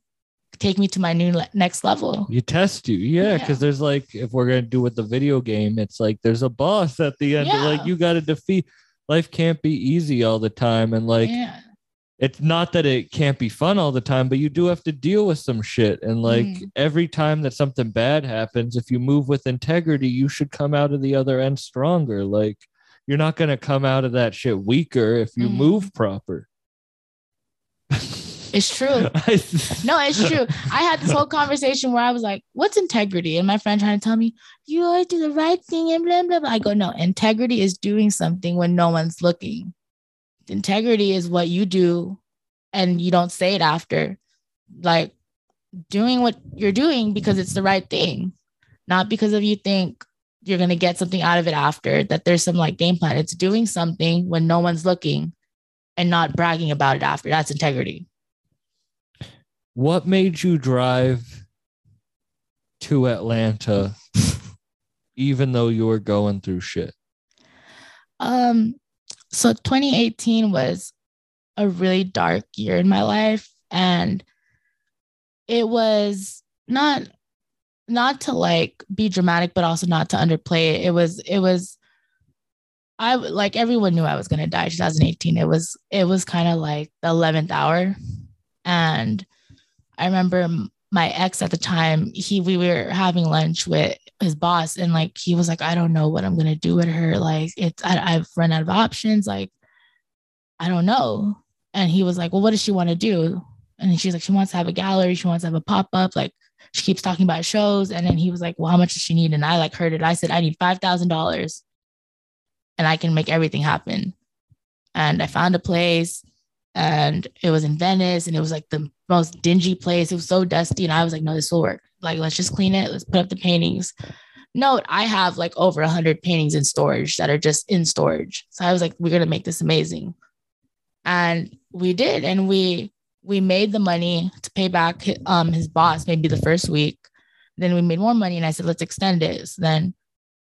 take me to my new le- next level. You test you, yeah, Yeah. because there's like if we're gonna do with the video game, it's like there's a boss at the end. Yeah. Like you gotta defeat. Life can't be easy all the time, and like yeah. It's not that it can't be fun all the time, but you do have to deal with some shit. And like Mhm. every time that something bad happens, if you move with integrity, you should come out of the other end stronger. Like you're not gonna come out of that shit weaker if you Mhm. move proper. It's true. No, it's true. I had this whole conversation where I was like, "What's integrity?" And my friend trying to tell me, "You always do the right thing," and blah blah blah. I go, "No, integrity is doing something when no one's looking. Integrity is what you do, and you don't say it after. Like doing what you're doing because it's the right thing, not because of you think you're gonna get something out of it after. That there's some like game plan. It's doing something when no one's looking, and not bragging about it after. That's integrity." What made you drive to Atlanta even though you were going through shit? Um, so 2018 was a really dark year in my life, and it was not not to like be dramatic, but also not to underplay it. It was it was I like everyone knew I was gonna die 2018. It was it was kind of like the 11th hour. And I remember my ex at the time, he we were having lunch with his boss, and like he was like, I don't know what I'm gonna do with her. Like it's I, I've run out of options. Like, I don't know. And he was like, Well, what does she want to do? And she's like, She wants to have a gallery, she wants to have a pop-up, like she keeps talking about shows. And then he was like, Well, how much does she need? And I like heard it. I said, I need five thousand dollars and I can make everything happen. And I found a place and it was in Venice and it was like the most dingy place. It was so dusty. And I was like, no, this will work. Like, let's just clean it. Let's put up the paintings. Note, I have like over 100 paintings in storage that are just in storage. So I was like, we're going to make this amazing. And we did. And we, we made the money to pay back um, his boss maybe the first week. Then we made more money and I said, let's extend it. So then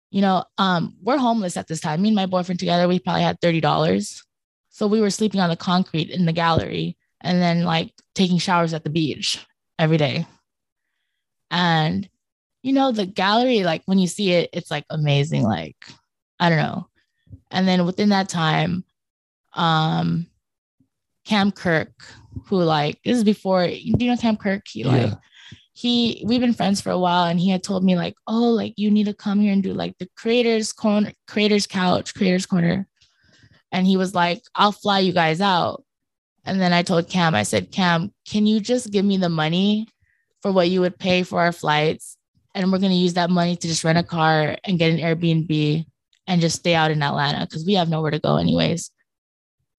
you know, um, we're homeless at this time. Me and my boyfriend together, we probably had thirty dollars. So we were sleeping on the concrete in the gallery and then like taking showers at the beach every day. And you know, the gallery, like when you see it, it's like amazing. Like, I don't know. And then within that time, um, Cam Kirk, who like this is before, do you know Cam Kirk? He like Yeah. he we've been friends for a while and he had told me like oh like you need to come here and do like the creators corner creators couch creators corner and he was like i'll fly you guys out and then i told cam i said cam can you just give me the money for what you would pay for our flights and we're going to use that money to just rent a car and get an airbnb and just stay out in atlanta because we have nowhere to go anyways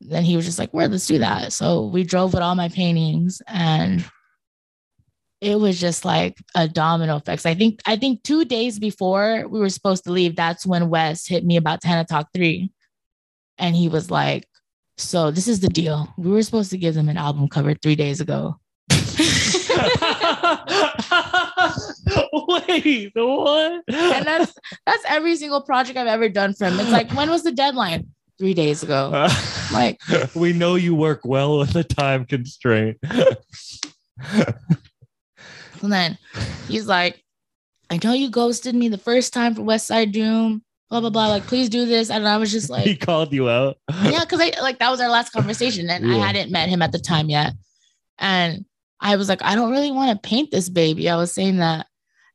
then he was just like well let's do that so we drove with all my paintings and it was just like a domino effect. I think I think two days before we were supposed to leave, that's when Wes hit me about Tana Talk 3. And he was like, So this is the deal. We were supposed to give them an album cover three days ago. Wait, what? And that's that's every single project I've ever done for him. It's like, when was the deadline? Three days ago. Uh, like, we know you work well with a time constraint. and then he's like, I know you ghosted me the first time for West Side Doom, blah, blah, blah. Like, please do this. And I was just like, he called you out. yeah, because I like that was our last conversation, and I hadn't met him at the time yet. And I was like, I don't really want to paint this baby. I was saying that.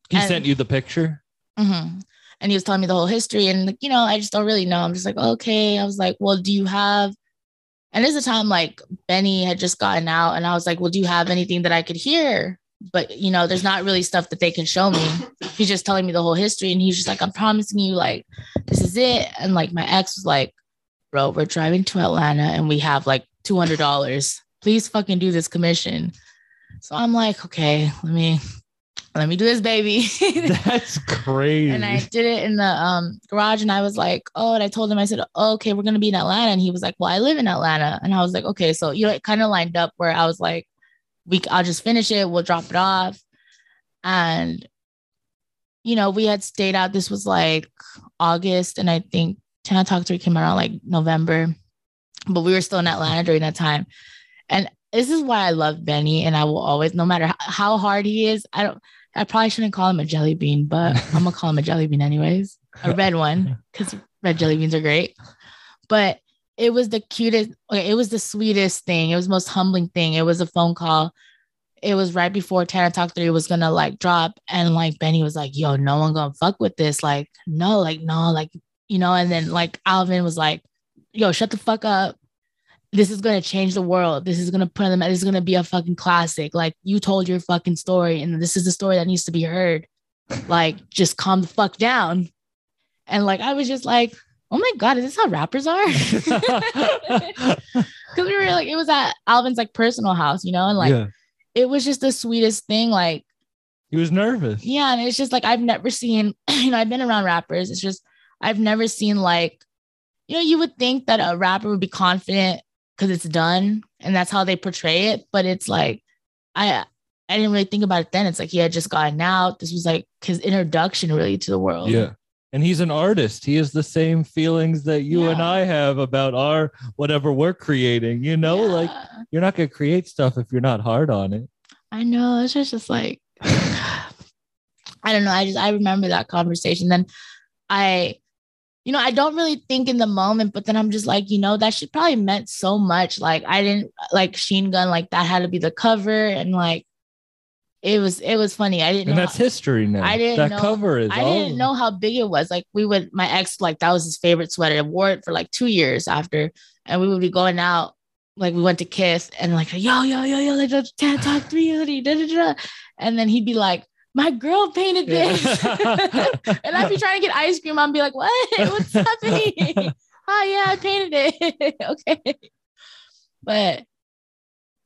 He And- sent you the picture. Mhm. And he was telling me the whole history, and like, you know, I just don't really know. I'm just like, okay. I was like, well, do you have? And this is a time like Benny had just gotten out, and I was like, well, do you have anything that I could hear? But you know, there's not really stuff that they can show me. He's just telling me the whole history, and he's just like, I'm promising you, like, this is it. And like my ex was like, bro, we're driving to Atlanta, and we have like two hundred dollars. Please fucking do this commission. So I'm like, okay, let me let me do this, baby. That's crazy. and I did it in the um garage and I was like, oh, and I told him, I said, oh, okay, we're gonna be in Atlanta. And he was like, Well, I live in Atlanta. And I was like, okay, so you know, it kind of lined up where I was like, we I'll just finish it, we'll drop it off. And you know, we had stayed out. This was like August, and I think Tana Talk 3 came around like November, but we were still in Atlanta during that time. And this is why I love Benny, and I will always, no matter how, how hard he is, I don't I probably shouldn't call him a jelly bean, but I'm gonna call him a jelly bean anyways. A red one, because red jelly beans are great. But it was the cutest, okay, it was the sweetest thing. It was most humbling thing. It was a phone call. It was right before Tana Talk 3 was gonna like drop. And like Benny was like, yo, no one gonna fuck with this. Like, no, like, no, like, you know, and then like Alvin was like, yo, shut the fuck up this is gonna change the world. This is gonna put them. This is gonna be a fucking classic. Like you told your fucking story, and this is the story that needs to be heard. Like, just calm the fuck down. And like, I was just like, oh my god, is this how rappers are? Because we were like, it was at Alvin's like personal house, you know, and like yeah. it was just the sweetest thing. Like, He was nervous. yeah, and it's just like I've never seen, you know, I've been around rappers. It's just I've never seen like, you know, you would think that a rapper would be confident because it's done and that's how they portray it, but it's like I I didn't really think about it then. It's like he had just gotten out. This was like his introduction really to the world. Yeah. And he's an artist. He has the same feelings that you and I have about our whatever we're creating. You know, like you're not gonna create stuff if you're not hard on it. I know. It's just, just like I don't know. I just I remember that conversation. Then I you know, I don't really think in the moment, but then I'm just like, you know, that shit probably meant so much. Like I didn't like Sheen Gun, like that had to be the cover, and like it was it was funny. I didn't And know that's how- history now. I didn't that know- cover is I didn't know how big it was. Like we would, my ex, like that was his favorite sweater. I wore it for like two years after, and we would be going out. Like we went to Kiss and like yo yo yo yo like Tana Talk three hoodie, da, da, da. and then he'd be like, "My girl painted this," and I'd be trying to get ice cream. I'd be like, "What? What's happening?" oh yeah, I painted it. okay, but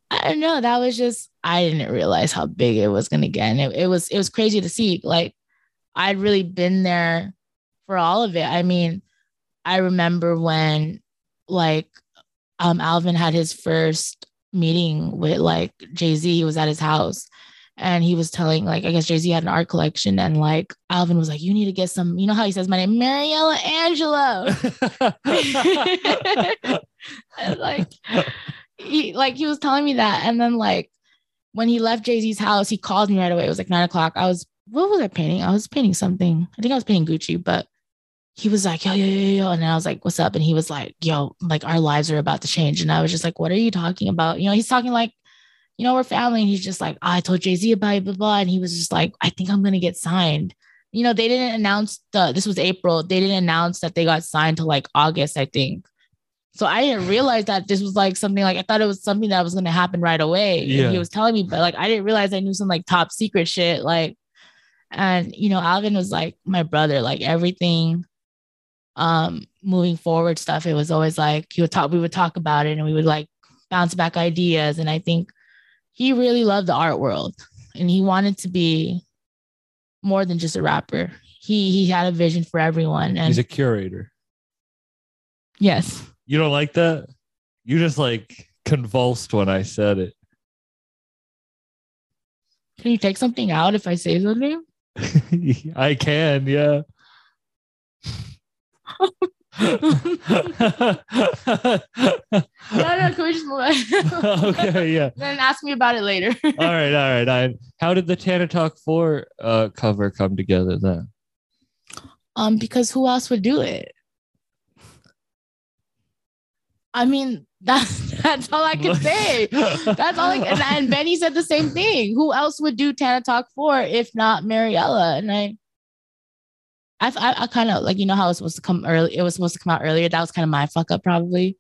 I don't know. That was just I didn't realize how big it was gonna get. And it, it was it was crazy to see. Like I'd really been there for all of it. I mean, I remember when like um Alvin had his first meeting with like Jay-Z, he was at his house and he was telling like I guess Jay-Z had an art collection and like Alvin was like, You need to get some, you know how he says my name, Mariella Angela. Like he like he was telling me that and then like when he left jay-z's house he called me right away. It was like nine o'clock. I was what was i painting? I was painting something. I think i was painting gucci but he was like yo yo yo yo and then i was like what's up? And he was like yo like our lives are about to change. And i was just like what are you talking about? You know he's talking like you know we're family. And he's just like "Oh, i told jay-z about it blah blah. And he was just like i think i'm gonna get signed. You know they didn't announce the this was april. They didn't announce that they got signed to like august i think so I didn't realize that this was like something like I thought it was something that was going to happen right away. And he was telling me, but like I didn't realize I knew some like top secret shit. Like, and you know, Alvin was like my brother. Like everything, um, moving forward stuff. It was always like he would talk. We would talk about it, and we would like bounce back ideas. And I think he really loved the art world, and he wanted to be more than just a rapper. He he had a vision for everyone, and He's a curator. yes. You don't like that? You just like convulsed when I said it. Can you take something out if I say something? I can, yeah. No, no, can we just move on? okay, yeah. Then ask me about it later. All right, all right. I, how did the Tana Talk 4 uh, cover come together then? um, because who else would do it? I mean, that's that's all I can say. That's all I and, and Benny said the same thing. Who else would do Tana Talk 4 if not Mariella? And I I, I, I kind of like you know how it was supposed to come early. It was supposed to come out earlier. That was kind of my fuck up, probably.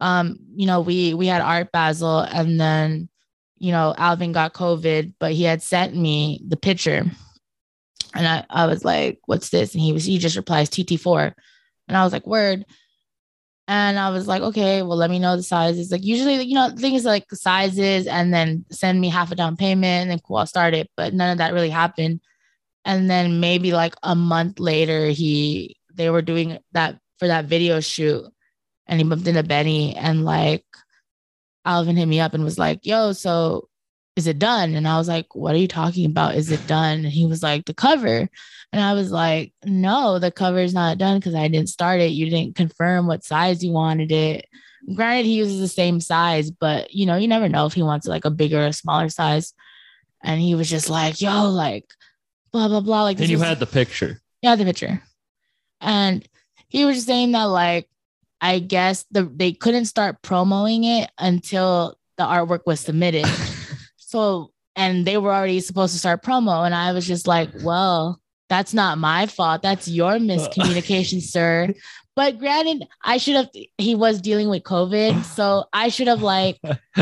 Um, you know, we we had Art Basel, and then you know Alvin got COVID, but he had sent me the picture, and I I was like, "What's this?" And he was he just replies TT4, and I was like, "Word." And I was like, okay, well, let me know the sizes. Like usually, you know, things like sizes and then send me half a down payment and then cool, I'll start it. But none of that really happened. And then maybe like a month later, he they were doing that for that video shoot and he bumped into Benny and like Alvin hit me up and was like, yo, so is it done? And I was like, what are you talking about? Is it done? And he was like, the cover. And I was like, no, the cover is not done because I didn't start it. You didn't confirm what size you wanted it. Granted, he uses the same size, but you know, you never know if he wants like a bigger or smaller size. And he was just like, yo, like, blah, blah, blah. Like, and you was- had the picture. yeah, the picture. And he was saying that like I guess the they couldn't start promoting it until the artwork was submitted. so and they were already supposed to start promo. And I was just like, well, that's not my fault. That's your miscommunication, sir. But granted, I should have he was dealing with COVID. So I should have like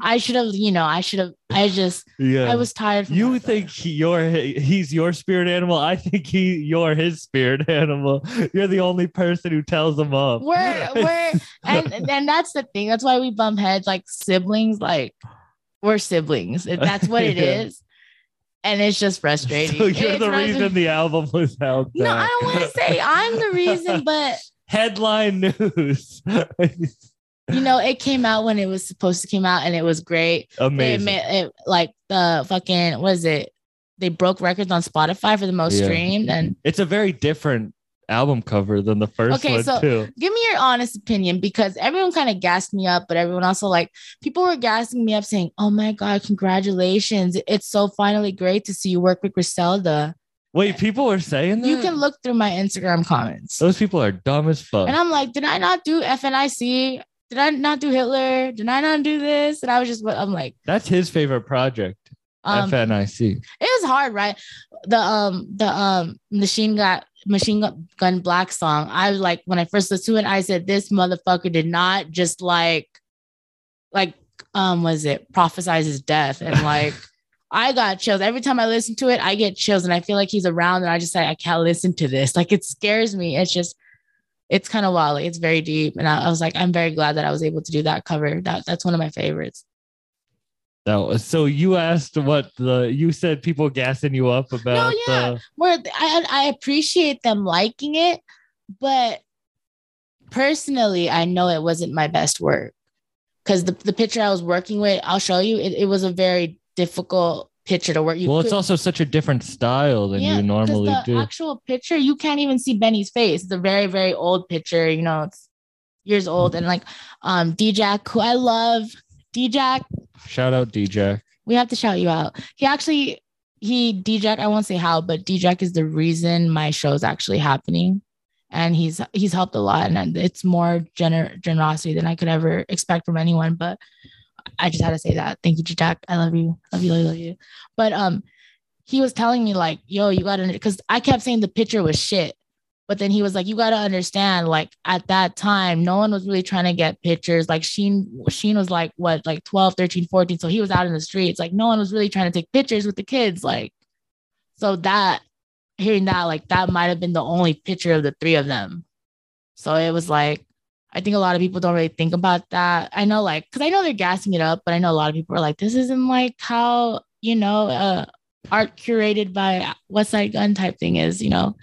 I should have, you know, I should have I just yeah. I was tired from you think he, you're he's your spirit animal? I think he you're his spirit animal. You're the only person who tells him up. we're we're and and that's the thing. That's why we bump heads like siblings. Like we're siblings. That's what it is, Yeah. And it's just frustrating. So you're It's the frustrating. reason the album was held. No. I don't want to say I'm the reason, but Headline news. you know, it came out when it was supposed to come out, and it was great. They Amazing. made it like the fucking was it? They broke records on Spotify for the most Yeah. streamed, and It's a very different album cover than the first Okay, one so- too. give me your honest opinion because everyone kind of gassed me up, but everyone also like people were gassing me up saying, "Oh my god, congratulations! It's so finally great to see you work with Griselda." Wait, people were saying that? You can look through my Instagram comments. Those people are dumb as fuck. And I'm like, did I not do FNIC? Did I not do Hitler? Did I not do this? And I was just, I'm like, That's his favorite project. um, FNIC. it was hard, right? The um the um machine gun machine Gun- black song. I was like, when I first listened to it, I said, this motherfucker did not just like, like, um, was it prophesize his death and like. I got chills every time I listen to it. I get chills, and I feel like he's around, and I just say I can't listen to this. Like it scares me. It's just, it's kind of wild. Like, it's very deep, and I, I was like, I'm very glad that I was able to do that cover. That that's one of my favorites. That was, so you asked what the you said people gassing you up about No, yeah. the where I, I appreciate them liking it, but personally, I know it wasn't my best work because the, the picture I was working with, I'll show you, it, it was a very difficult picture to work. You well, it's also such a different style than Yeah, you normally the do. actual picture, you can't even see Benny's face. It's a very, very old picture, you know, it's years old. And like um D-Jack, who I love, D-Jack, Shout out DJ. we have to shout you out. He actually, he D-Jack, I won't say how, but D-Jack is the reason my show's actually happening. And he's he's helped a lot. And it's more gener- generosity than I could ever expect from anyone. But I just had to say that. Thank you, D-Jack. I love you. Love you, love you, love you. But um he was telling me, like, yo, you gotta because I kept saying the picture was shit. But then he was like, you gotta understand, like at that time, no one was really trying to get pictures. Like Sheen, Sheen was like what, like 12, 13, 14. So he was out in the streets. Like no one was really trying to take pictures with the kids. Like, so that hearing that, like that might have been the only picture of the three of them. So it was like, I think a lot of people don't really think about that. I know, like, because I know they're gassing it up, but I know a lot of people are like, this isn't like how, you know, uh, art curated by Westside Gunn type thing is, you know.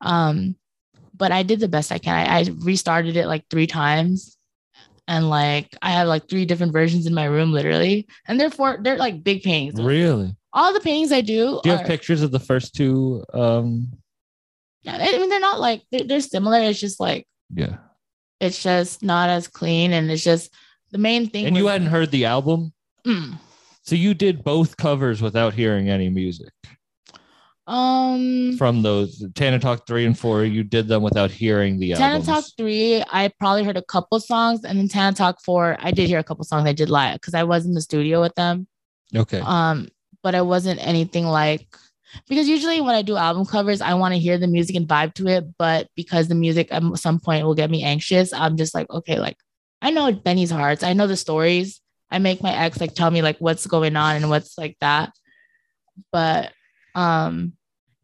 Um, but I did the best I can. I, I restarted it like three times. And like I have like three different versions in my room, literally. And they're for they're like big paintings. Really? All the paintings I do, Do you are, have pictures of the first two? Um, yeah, I mean they're not like they're, they're similar. It's just like yeah. it's just not as clean, and it's just the main thing. And you hadn't heard the album, Mm. so you did both covers without hearing any music um from those Tana Talk three and four. You did them without hearing the Tana albums. Talk three, I probably heard a couple songs, and then Tana Talk four, I did hear a couple songs. I did live because I was in the studio with them. Okay. Um, but it wasn't anything like because usually when I do album covers, I want to hear the music and vibe to it. But because the music at some point will get me anxious, I'm just like, okay, like I know Benny's hearts, I know the stories. I make my ex like tell me like what's going on and what's like that. But um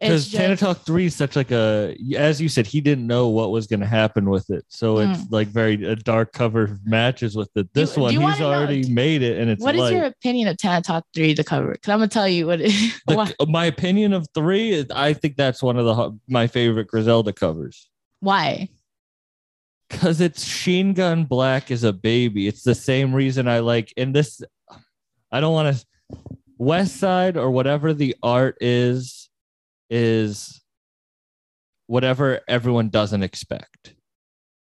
because Tana Talk Three is such like a, as you said, he didn't know what was going to happen with it, so it's like very a dark cover matches with it. This do one, you he's wanna know- already made it, and it's what is your opinion of Tana Talk 3, the cover? Because I'm gonna tell you what it the- my opinion of three. Is, I think that's one of the my favorite Griselda covers why? because it's Sheen Gun Black is a baby. It's the same reason I like in this. I don't want to Westside or whatever the art is is whatever everyone doesn't expect.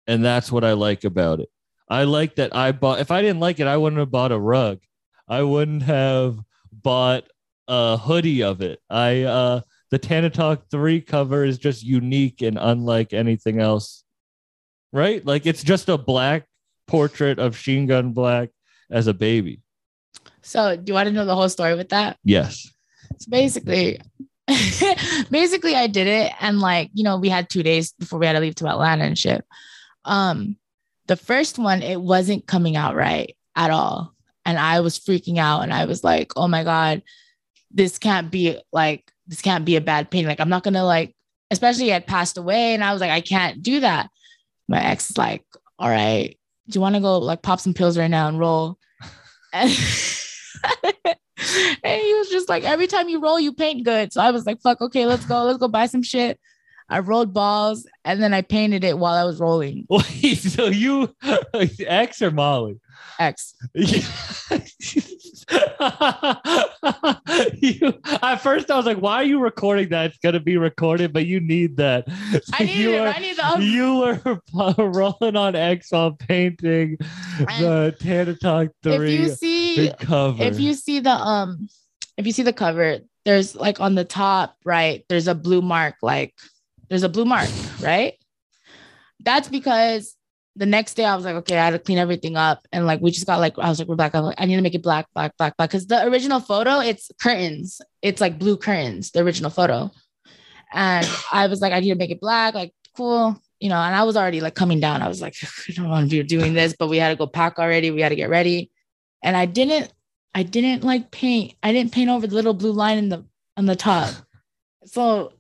And that's what I like about it. I like that I bought if I didn't like it, I wouldn't have bought a rug. I wouldn't have bought a hoodie of it. I uh the Tana Talk 3 cover is just unique and unlike anything else. Right? Like it's just a black portrait of Sheen Gun Black as a baby. So do you want to know the whole story with that? Yes. So basically, basically I did it and like, you know, we had two days before we had to leave to Atlanta and shit. Um, the first one, it wasn't coming out right at all. And I was freaking out and I was like, oh my God, this can't be like, this can't be a bad pain. Like, I'm not gonna like, especially he had passed away, and I was like, I can't do that. My ex is like, all right, do you want to go like pop some pills right now and roll? And, and he was just like, every time you roll, you paint good. So I was like, fuck, okay, let's go, let's go buy some shit. I rolled balls and then I painted it while I was rolling. Wait, so you X or Molly? X. you, at first, I was like, "Why are you recording that? It's gonna be recorded, but you need that." I need you it. were, I need the you were rolling on X while painting the Tana Talk if Three you see cover. if you see the um if you see the cover there's like on the top right, there's a blue mark, like there's a blue mark, right? That's because the next day I was like, okay, I had to clean everything up. And like we just got like, I was like, we're black. I'm like, I need to make it black, black, black, black. Cause the original photo, it's curtains. It's like blue curtains, the original photo. And I was like, I need to make it black, like cool. You know, and I was already like coming down. I was like, I don't want to be doing this, but we had to go pack already. We had to get ready. And I didn't, I didn't like paint. I didn't paint over the little blue line in the on the top. So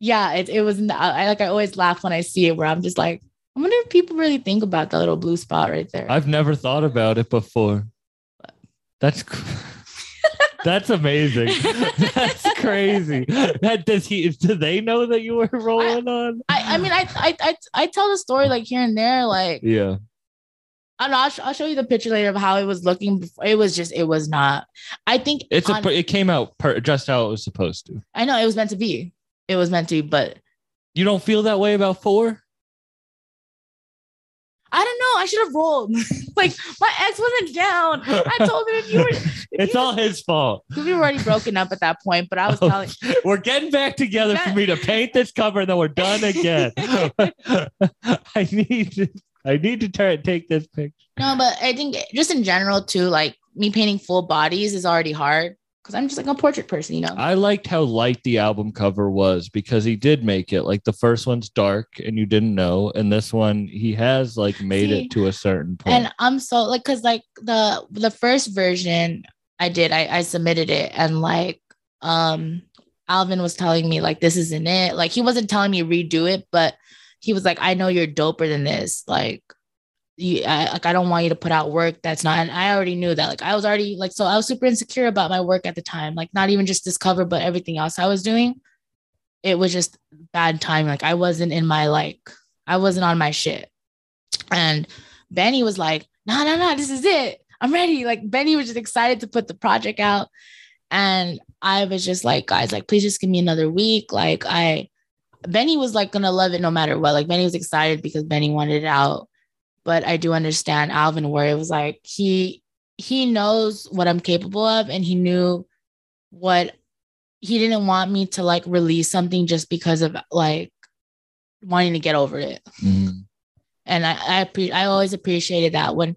yeah, it, it was I like I always laugh when I see it where I'm just like, I wonder if people really think about that little blue spot right there. I've never thought about it before. That's that's amazing. that's crazy. That does he? Do they know that you were rolling on? I, I mean, I, I I I tell the story like here and there, like Yeah. I know, I'll, sh- I'll show you the picture later of how it was looking. Before. It was just, it was not. I think It's a. It came out per, just how it was supposed to. I know it was meant to be. It was meant to, be, but You don't feel that way about four? I don't know. I should have rolled. like my ex wasn't down. I told him if you were, if It's you- all his fault. we were already broken up at that point. But I was Oh, telling, we're getting back together for me to paint this cover, and then we're done again. I need. To, I need to try and take this picture. no, but I think just in general too, like me painting full bodies is already hard because I'm just like a portrait person, you know. I liked how light the album cover was because he did make it like the first one's dark and you didn't know, and this one he has like made See, it to a certain point. and I'm so like because like the the first version I did I I submitted it and like um Alvin was telling me like this isn't it like he wasn't telling me redo it but he was like I know you're doper than this like you I, like I don't want you to put out work that's not and I already knew that like I was already like so I was super insecure about my work at the time like not even just this cover but everything else I was doing it was just bad time like I wasn't in my like I wasn't on my shit and Benny was like, no, no, no, this is it. I'm ready. Like Benny was just excited to put the project out. And I was just like, guys, like, please just give me another week. Like, I, Benny was like gonna love it no matter what. Like, Benny was excited because Benny wanted it out. But I do understand Alvin where it was like he he knows what I'm capable of and he knew what he didn't want me to like release something just because of like wanting to get over it Mhm. and I I, appre- I always appreciated that when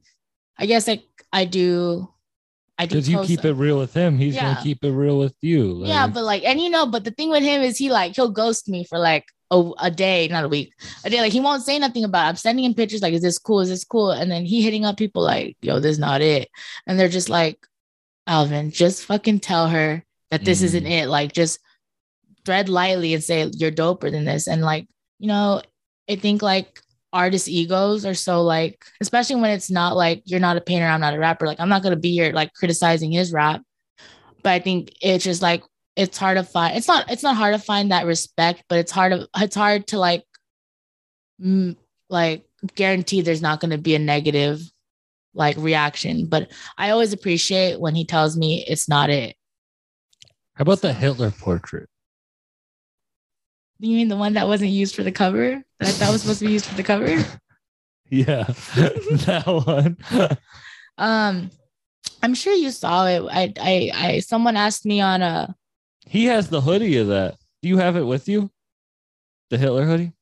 I guess like I do I do Because you keep it real with him, he's Yeah. gonna keep it real with you. yeah but like and you know but the thing with him is he like he'll ghost me for like a, a day not a week a day. Like he won't say nothing about it. I'm sending him pictures like is this cool? Is this cool? And then he hitting up people like yo this is not it. And they're just like Alvin just fucking tell her that this Mm. isn't it. Like just tread lightly and say you're doper than this. And like you know I think like artist egos are so like especially when it's not like you're not a painter I'm not a rapper. Like I'm not gonna be here like criticizing his rap. But I think it's just like it's hard to find it's not it's not hard to find that respect but it's hard to it's hard to like mm, like guarantee there's not going to be a negative like reaction. But I always appreciate when he tells me it's not it. How about the Hitler portrait? you mean the one that wasn't used for the cover? That that was supposed to be used for the cover? Yeah, that one. um I'm sure you saw it. I I I someone asked me on a he has the hoodie of that. Do you have it with you? The Hitler hoodie?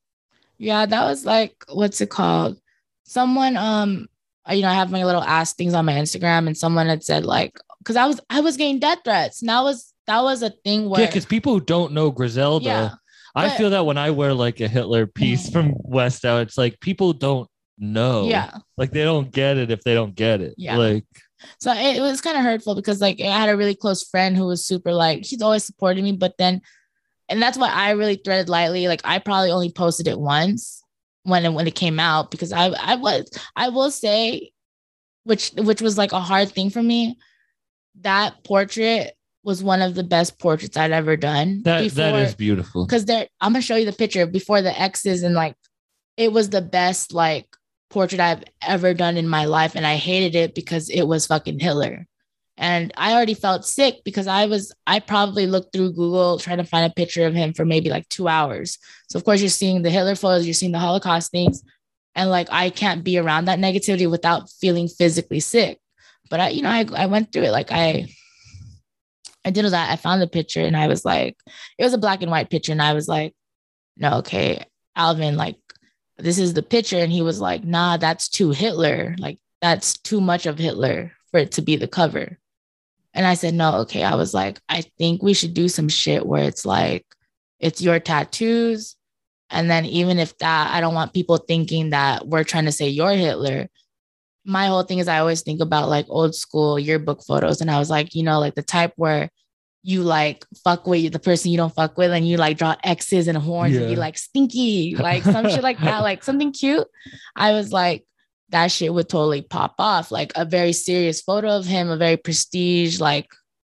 Yeah, that was like what's it called? Someone um you know, I have my little ask things on my Instagram and someone had said like cuz I was I was getting death threats. And that was that was a thing where Yeah, because people who don't know Griselda, Yeah, I but- feel that when I wear like a Hitler piece from West Out, it's like people don't know. yeah. Like they don't get it if they don't get it. Yeah. Like So it, it was kind of hurtful because like I had a really close friend who was super like he's always supported me, but then and that's why I really threaded lightly. Like I probably only posted it once when it, when it came out because I I was I will say, which which was like a hard thing for me. That portrait was one of the best portraits I'd ever done. that that is beautiful. because there I'm gonna show you the picture before the X's and like it was the best like portrait I've ever done in my life, and I hated it because it was fucking Hitler. And I already felt sick because I was I probably looked through Google trying to find a picture of him for maybe like two hours. So of course you're seeing the Hitler photos, you're seeing the Holocaust things, and like I can't be around that negativity without feeling physically sick. But I, you know, I I went through it like I I did that. I found the picture and I was like, it was a black and white picture. And I was like, no, okay, Alvin, like, this is the picture. And he was like, nah, that's too Hitler. Like, that's too much of Hitler for it to be the cover. And I said, no, okay. I was like, I think we should do some shit where it's like, it's your tattoos. And then even if that, I don't want people thinking that we're trying to say you're Hitler. My whole thing is I always think about like old school yearbook photos. And I was like, you know, like the type where you like fuck with the person you don't fuck with and you like draw X's and horns and you like stinky, like some shit like that, like something cute. I was like, that shit would totally pop off. Like a very serious photo of him, a very prestige, like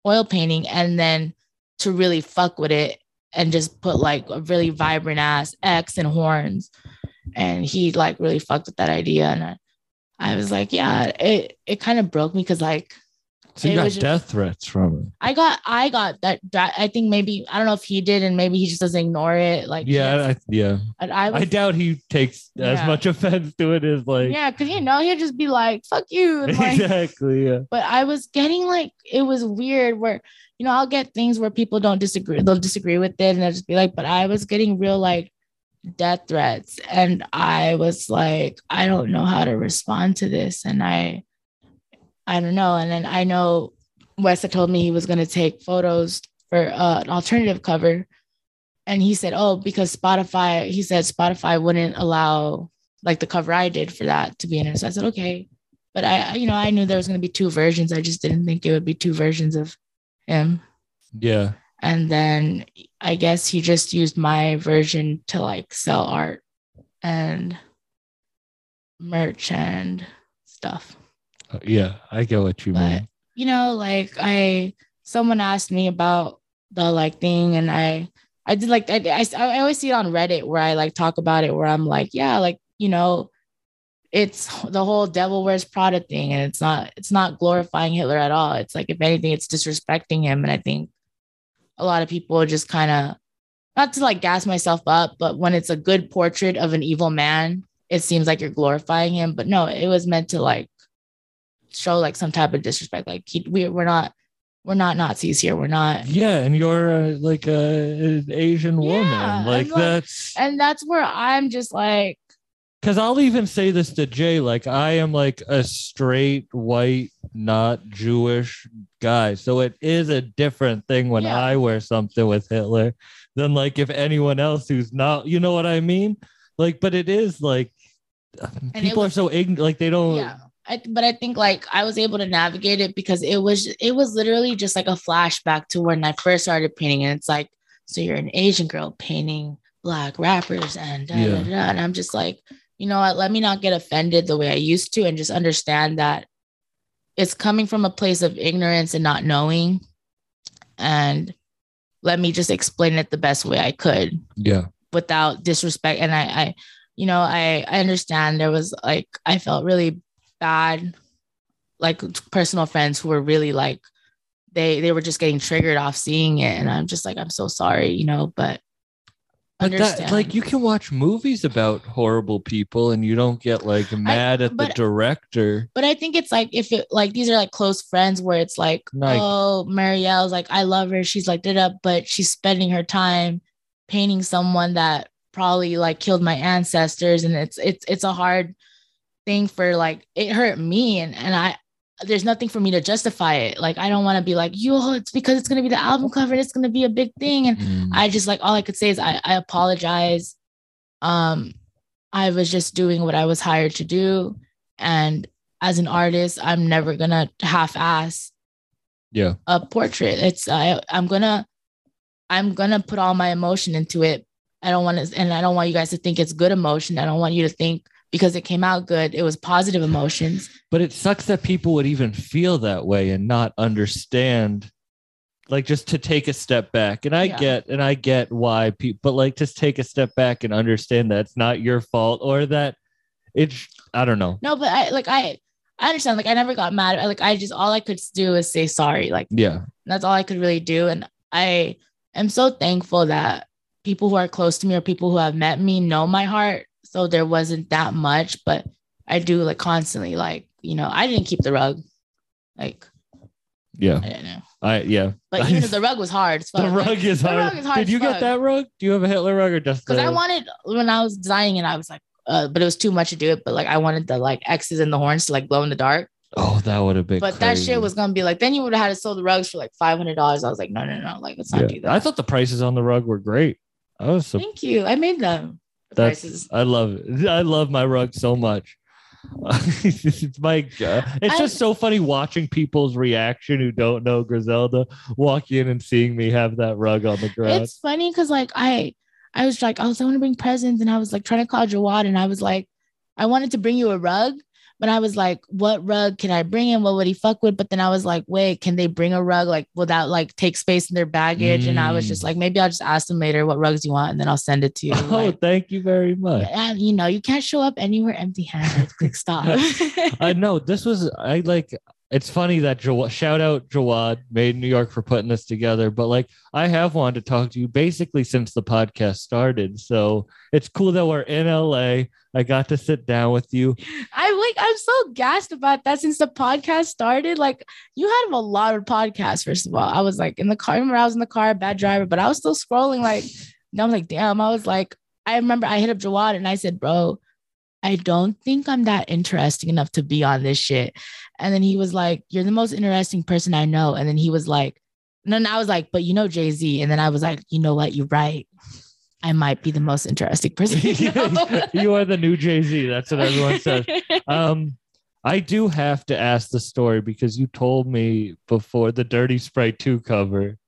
oil painting, and then to really fuck with it and just put like a really vibrant ass X and horns. And he like really fucked with that idea. And I, I was like, yeah, it it kind of broke me because like So you It got just- death threats from it. I got I got that, that I think maybe I don't know if he did and maybe he just doesn't ignore it. Like Yeah, I, yeah. I, I was I doubt he takes as much offense to it as like yeah, because you know he'd just be like, fuck you. Like, exactly. Yeah. but I was getting like it was weird where you know I'll get things where people don't disagree they'll disagree with it and they'll just be like but I was getting real like death threats and I was like I don't know how to respond to this and I I don't know and then I know Wes had told me he was going to take photos for uh, an alternative cover and he said oh because Spotify he said Spotify wouldn't allow like the cover I did for that to be in it so I said okay but I, I- you know, I knew there was going to be two versions. I just didn't think it would be two versions of him. Yeah. And then I guess he just used my version to like sell art and merch and stuff. Uh, Yeah. I get what you But mean. you know, like I, someone asked me about the like thing, and I, I did like I, I, I always see it on Reddit where I like talk about it, where I'm like, yeah, like you know, it's the whole devil wears Prada thing, and it's not it's not glorifying Hitler at all. It's like if anything, it's disrespecting him, and I think a lot of people just kind of not to like gas myself up, but when it's a good portrait of an evil man, it seems like you're glorifying him. But no, it was meant to like show like some type of disrespect. Like he, we we're not we're not Nazis here. We're not. Yeah, and you're uh, like a, an Asian Yeah, woman. Like and, like, that's And that's where I'm just like, because I'll even say this to Jay. Like I am like a straight white, not Jewish guy, so it is a different thing when Yeah. I wear something with Hitler than like if anyone else who's not. You know what I mean? Like, but it is like it people was- are so ignorant. Like they don't. yeah. I, but I think like I was able to navigate it because it was it was literally just like a flashback to when I first started painting, and it's like, so you're an Asian girl painting black rappers, and da, Yeah. da, da. and I'm just like, you know what? Let me not get offended the way I used to, and just understand that it's coming from a place of ignorance and not knowing, and let me just explain it the best way I could Yeah. without disrespect and I, I you know I I understand there was like I felt really bad like personal friends who were really like they they were just getting triggered off seeing it. And I'm just like I'm so sorry you know but But that, like you can watch movies about horrible people and you don't get like mad at the director. but I think it's like if it like these are like close friends where it's like Like- oh Mariella's like I love her she's like did up but she's spending her time painting someone that probably like killed my ancestors. And it's it's it's a hard thing for like it hurt me and and I there's nothing for me to justify it like I don't want to be like yo it's because it's gonna be the album cover and it's gonna be a big thing and Mm. I just like all I could say is I, I apologize. Um, I was just doing what I was hired to do. And as an artist, I'm never gonna half-ass yeah. a portrait. It's I I'm gonna I'm gonna put all my emotion into it. I don't want to and I don't want you guys to think it's good emotion. I don't want you to think because it came out good, it was positive emotions. But it sucks that people would even feel that way and not understand. Like just to take a step back. And I Yeah. get and I get why people but like just take a step back and understand that it's not your fault or that it's I don't know. No, but I like I I understand. Like I never got mad. Like I just all I could do is say sorry. Like Yeah. that's all I could really do. And I am so thankful that people who are close to me or people who have met me know my heart. So there wasn't that much, but I do like constantly like, you know, I didn't keep the rug. Like Yeah. I don't know. I yeah. But even if the rug was hard, the rug is the hard. rug is hard Did you get that rug? Do you have a Hitler rug or just because I wanted when I was designing it, I was like, uh, but it was too much to do it. But like, I wanted the like X's and the horns to like glow in the dark. Oh, that would have been. But that shit was gonna be like, then you would have had to sell the rugs for like five hundred dollars. I was like, no, no, no, like let's not Yeah. do that. I thought the prices on the rug were great. I was so Thank you. I made them. The That's- prices. I love it. I love my rug so much. it's my God. It's I- just so funny watching people's reaction who don't know Griselda walk in and seeing me have that rug on the ground. It's funny because like I, I was like, oh, I was I want to bring presents, and I was like trying to call Jawad, and I was like, I wanted to bring you a rug, but I was like, what rug can I bring him? What would he fuck with? But then I was like, wait, can they bring a rug like without like take space in their baggage? And I was Mm. just like, maybe I'll just ask them later what rugs you want, and then I'll send it to you. oh, Like, thank you very much. and you know, you can't show up anywhere empty-handed. Like, stop. I know this was I like it's funny that Jawad, shout out Jawad made New York for putting this together, but like I have wanted to talk to you basically since the podcast started. So it's cool that we're in LA. I got to sit down with you. I'm like, I'm so gassed about that since the podcast started. Like, you had a lot of podcasts, first of all. I was like in the car. I remember I was in the car, bad driver, but I was still scrolling. Like, and I'm like, damn. I was like, I remember I hit up Jawad and I said, bro, I don't think I'm that interesting enough to be on this shit. And then he was like, You're the most interesting person I know. And then he was like, No, and I was like, But you know Jay Z. And then I was like, You know what? You're right. I might be the most interesting person. you know? you are the new Jay Z. That's what everyone says. Um, I do have to ask the story because you told me before the Dirty Sprite 2 cover.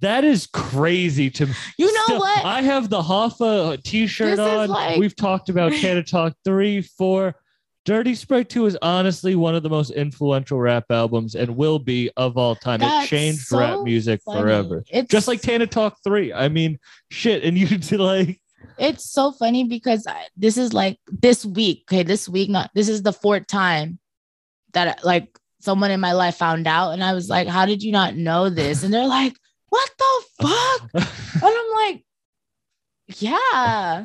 That is crazy to me. You know Still, what? I have the Hoffa t-shirt on. like- We've talked about Tana Talk 3, 4. Dirty Sprite 2 is honestly one of the most influential rap albums and will be of all time. That's it changed so rap music funny. forever. It's Just like Tana Talk 3. I mean, shit. And you did like it's so funny because I, this is like this week. Okay, this week, not this is the fourth time that like someone in my life found out, and I was like, "How did you not know this?" And they're like, "What the fuck?" and I'm like, "Yeah."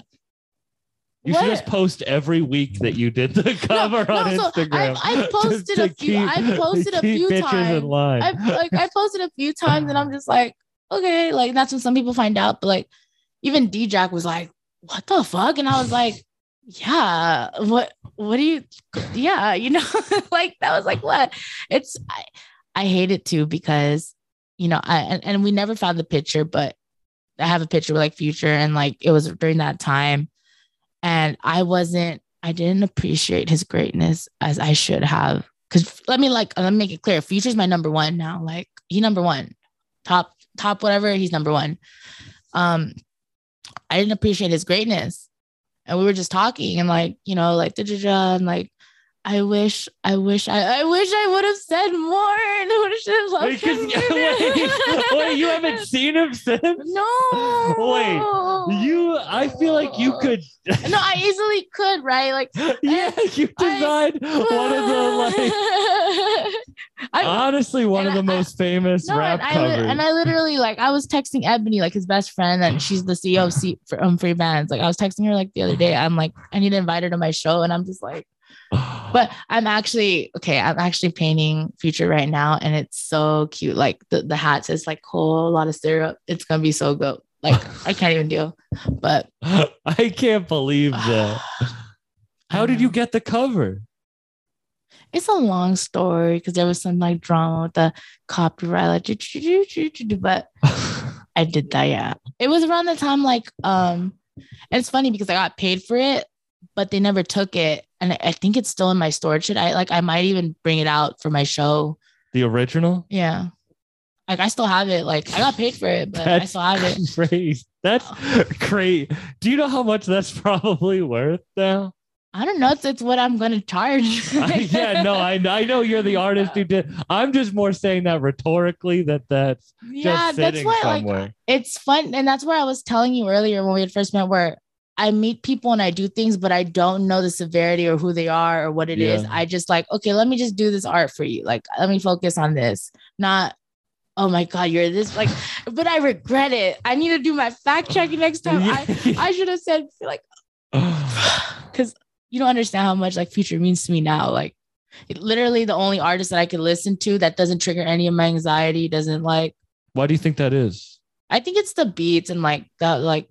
You What? should just post every week that you did the cover no, on so Instagram. I- I posted a few- I've posted a few times. in line. I like I posted a few times, and I'm just like, okay, like that's when some people find out. But like, even D Jack was like, "What the fuck?" And I was like, "Yeah, what? What do you? Yeah, you know, like that was like what? It's I, I hate it too because you know I and, and we never found the picture, but I have a picture with like Future, and like it was during that time, and I wasn't. I didn't appreciate his greatness as I should have. Cause let me like let me make it clear. Future's my number one now. Like he number one, top top whatever. He's number one. Um, I didn't appreciate his greatness, and we were just talking and like you know like da da da and like I wish I wish I I wish I would have said more I would have loved Because him. wait, wait, you haven't seen him since? No. Wait, You, I feel like you could. No, I easily could, right? Like yeah, you I- designed one of the like, I, honestly, one of the I- most famous no, rap and I, covers. and I literally like I was texting Ebony, like his best friend, and she's the CEO of C- for, um, Freebandz. Like I was texting her like the other day. I'm like, I need to invite her to my show, and I'm just like, but I'm actually okay. I'm actually painting Future right now, and it's so cute. Like the the hat says like whole lot of syrup. It's gonna be so good. Like I can't even deal. But I can't believe that. How did you get the cover? It's a long story because there was some like drama with the copyright, like, but I did that. Yeah, it was around the time like um, it's funny because I got paid for it, but they never took it, and I- I think it's still in my storage. I like I might even bring it out for my show? the original? Yeah, like I still have it. Like I got paid for it, but I still have it. Crazy. That's great. Do you know how much that's probably worth now? I don't know. It's, it's what I'm gonna charge. Uh, yeah, no, I, I know you're the artist who did. I'm just more saying that rhetorically that that's yeah, just that's why like it's fun and that's where i was telling you earlier when we had first met where i meet people and i do things but i don't know the severity or who they are or what it is. Yeah. i just like okay let me just do this art for you like let me focus on this not oh my god you're this like but i regret it i need to do my fact checking next time i i should have said like because you don't understand how much like future means to me now like literally the only artist that I could listen to that doesn't trigger any of my anxiety, doesn't like Why do you think that is? I think it's the beats and like that like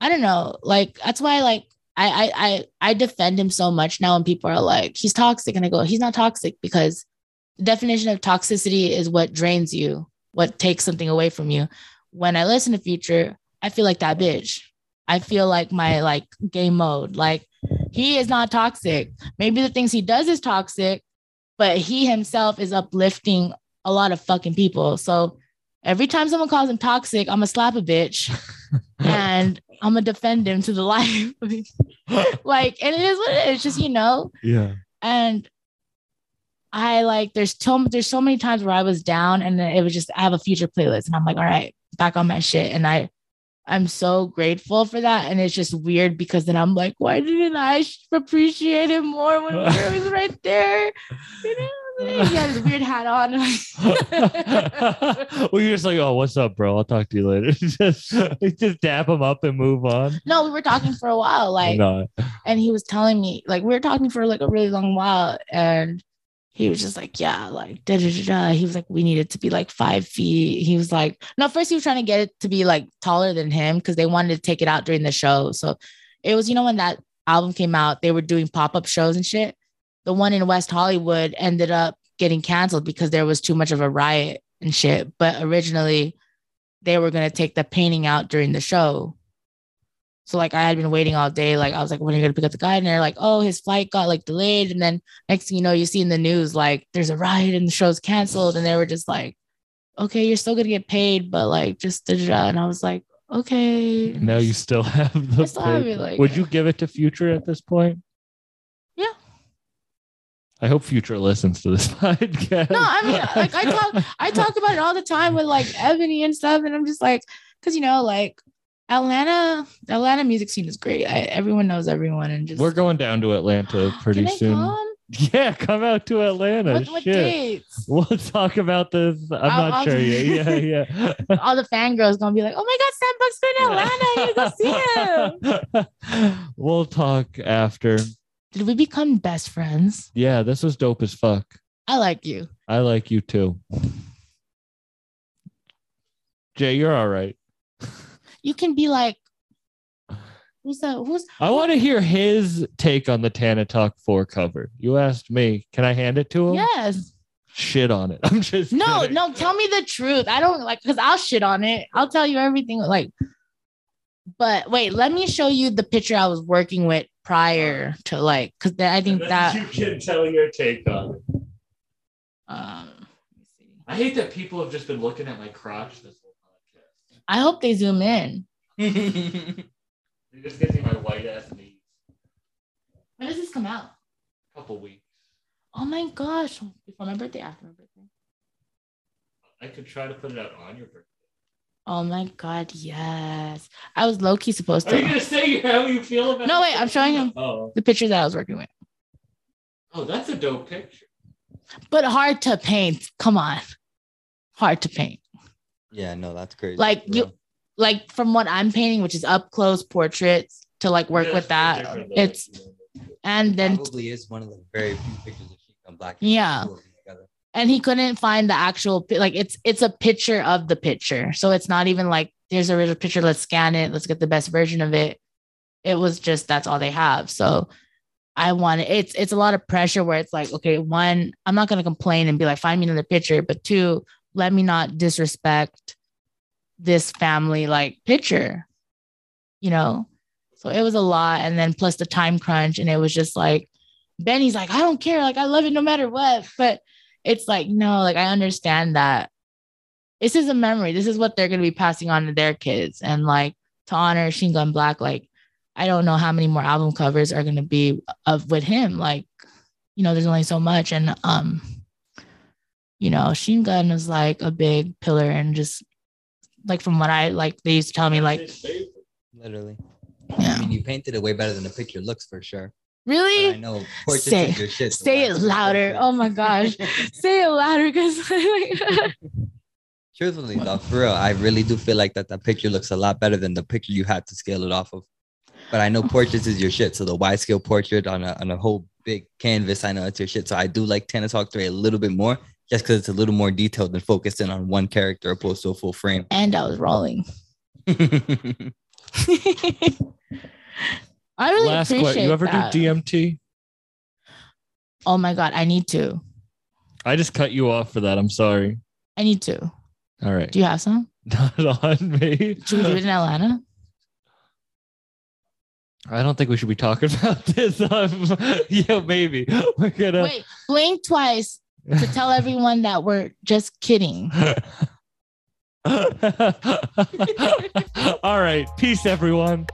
I don't know. Like that's why like I I I I defend him so much now when people are like, he's toxic. And I go, he's not toxic because the definition of toxicity is what drains you, what takes something away from you. When I listen to Future, I feel like that bitch. I feel like my like game mode. Like he is not toxic. Maybe the things he does is toxic, but he himself is uplifting a lot of fucking people. So every time someone calls him toxic, I'm gonna slap a bitch and I'm gonna defend him to the life. like, and it is what it is. It's just you know, yeah. and I like there's so there's so many times where I was down and it was just I have a future playlist and I'm like, all right, back on my shit. And I I'm so grateful for that. And it's just weird because then I'm like, why didn't I appreciate it more when it was right there? You know, he had his weird hat on. well, you're just like, oh, what's up, bro? I'll talk to you later. just, just dap him up and move on. no, we were talking for a while, like, no. and he was telling me, like, we were talking for like a really long while, and he was just like, yeah, like, da da da da. He was like, we needed it to be like five feet. He was like, no, first he was trying to get it to be like taller than him because they wanted to take it out during the show. So it was, you know, when that album came out, they were doing pop up shows and shit. The one in West Hollywood ended up getting canceled because there was too much of a riot and shit. But originally, they were going to take the painting out during the show. So like I had been waiting all day. Like I was like, when are you gonna pick up the guy? And they're like, oh, his flight got like delayed. And then next thing you know, you see in the news like there's a riot and the show's canceled. And they were just like, okay, you're still gonna get paid, but like just da, da. and I was like, okay. Now you still have the. Still have it, like- Would you give it to Future at this point? I hope Future listens to this podcast. No, I mean like I talk I talk about it all the time with like Ebony and stuff, and I'm just like, because you know, like Atlanta, Atlanta music scene is great. I, everyone knows everyone, and just We're going down to Atlanta pretty soon. come? Yeah, come out to Atlanta. What, what dates? We'll talk about this. I'm I'll- not I'll- sure yet. Yeah, yeah. All the fangirls gonna be like, "Oh my God, Sam Buck's in Atlanta. To go see him." we'll talk after. Did we become best friends? Yeah, this was dope as fuck. I like you. I like you too. Jay, you're all right. You can be like, who's that? Who's I want to hear his take on the Tana Talk 4 cover. You asked me. Can I hand it to him? yes? Shit on it. I'm just No, kidding. no. Tell me the truth. I don't like because I'll shit on it. I'll tell you everything. Like, but wait, let me show you the picture I was working with prior to like because I think that. you can tell your take on it. Um, let me see. I hate that people have just been looking at my crotch this whole podcast. I hope they zoom in. They just get to see my white ass knees. When does this come out? A couple weeks. Oh my gosh! Before my birthday, after my birthday. I could try to put it out on your birthday. Oh my god, yes. I was low key supposed to. Are you gonna say how you feel about? No, it? wait, I'm showing him. Oh, The picture that I was working with, oh, that's a dope picture. but hard to paint. Come on, hard to paint. Yeah, no, that's crazy. Like, for you- Like from what I'm painting, which is up close portraits, to like work Yeah, with that. It's that. and then probably is one of the very few pictures of sheep on black. Yeah. And he couldn't find the actual like it's it's a picture of the picture. So it's not even like there's a original picture. Let's scan it. Let's get the best version of it. It was just that's all they have. So i want it's it's a lot of pressure where it's like okay one i'm not going to complain and be like find me another picture. But two let me not disrespect this family like picture you know? So it was a lot. And then plus the time crunch. And it was just like benny's like i don't care. Like i love it no matter what. But it's like no like i understand that this is a memory. This is what they're going to be passing on to their kids. And like to honor Sheen Gun Black like I don't know how many more album covers are going to be of with him. Like you know there's only so much. And um you know Sheen Gun was like a big pillar and just like from what I like they used to tell me like Literally. yeah. I mean, you painted it way better than the picture looks for sure. But I really know portraits Say- shit. Oh say it louder oh my gosh say it louder because Truthfully though, for real, I really do feel like that that picture looks a lot better than the picture you had to scale it off of. But I know portraits is your shit, so the wide scale portrait on a on a whole big canvas. I know it's your shit. So I do like Tana Talk 3 a little bit more just because it's a little more detailed and focused in on one character opposed to a full frame. And I was rolling. I really Last appreciate question. You ever that. do DMT? Oh my god, I need to. I just cut you off for that. I'm sorry. I need to. All right. Do you have some? Not on me. Should we do it in Atlanta? I don't think we should be talking about this. Um, yeah, maybe. We're gonna Wait, blink twice to tell everyone that we're just kidding. All right. Peace, everyone.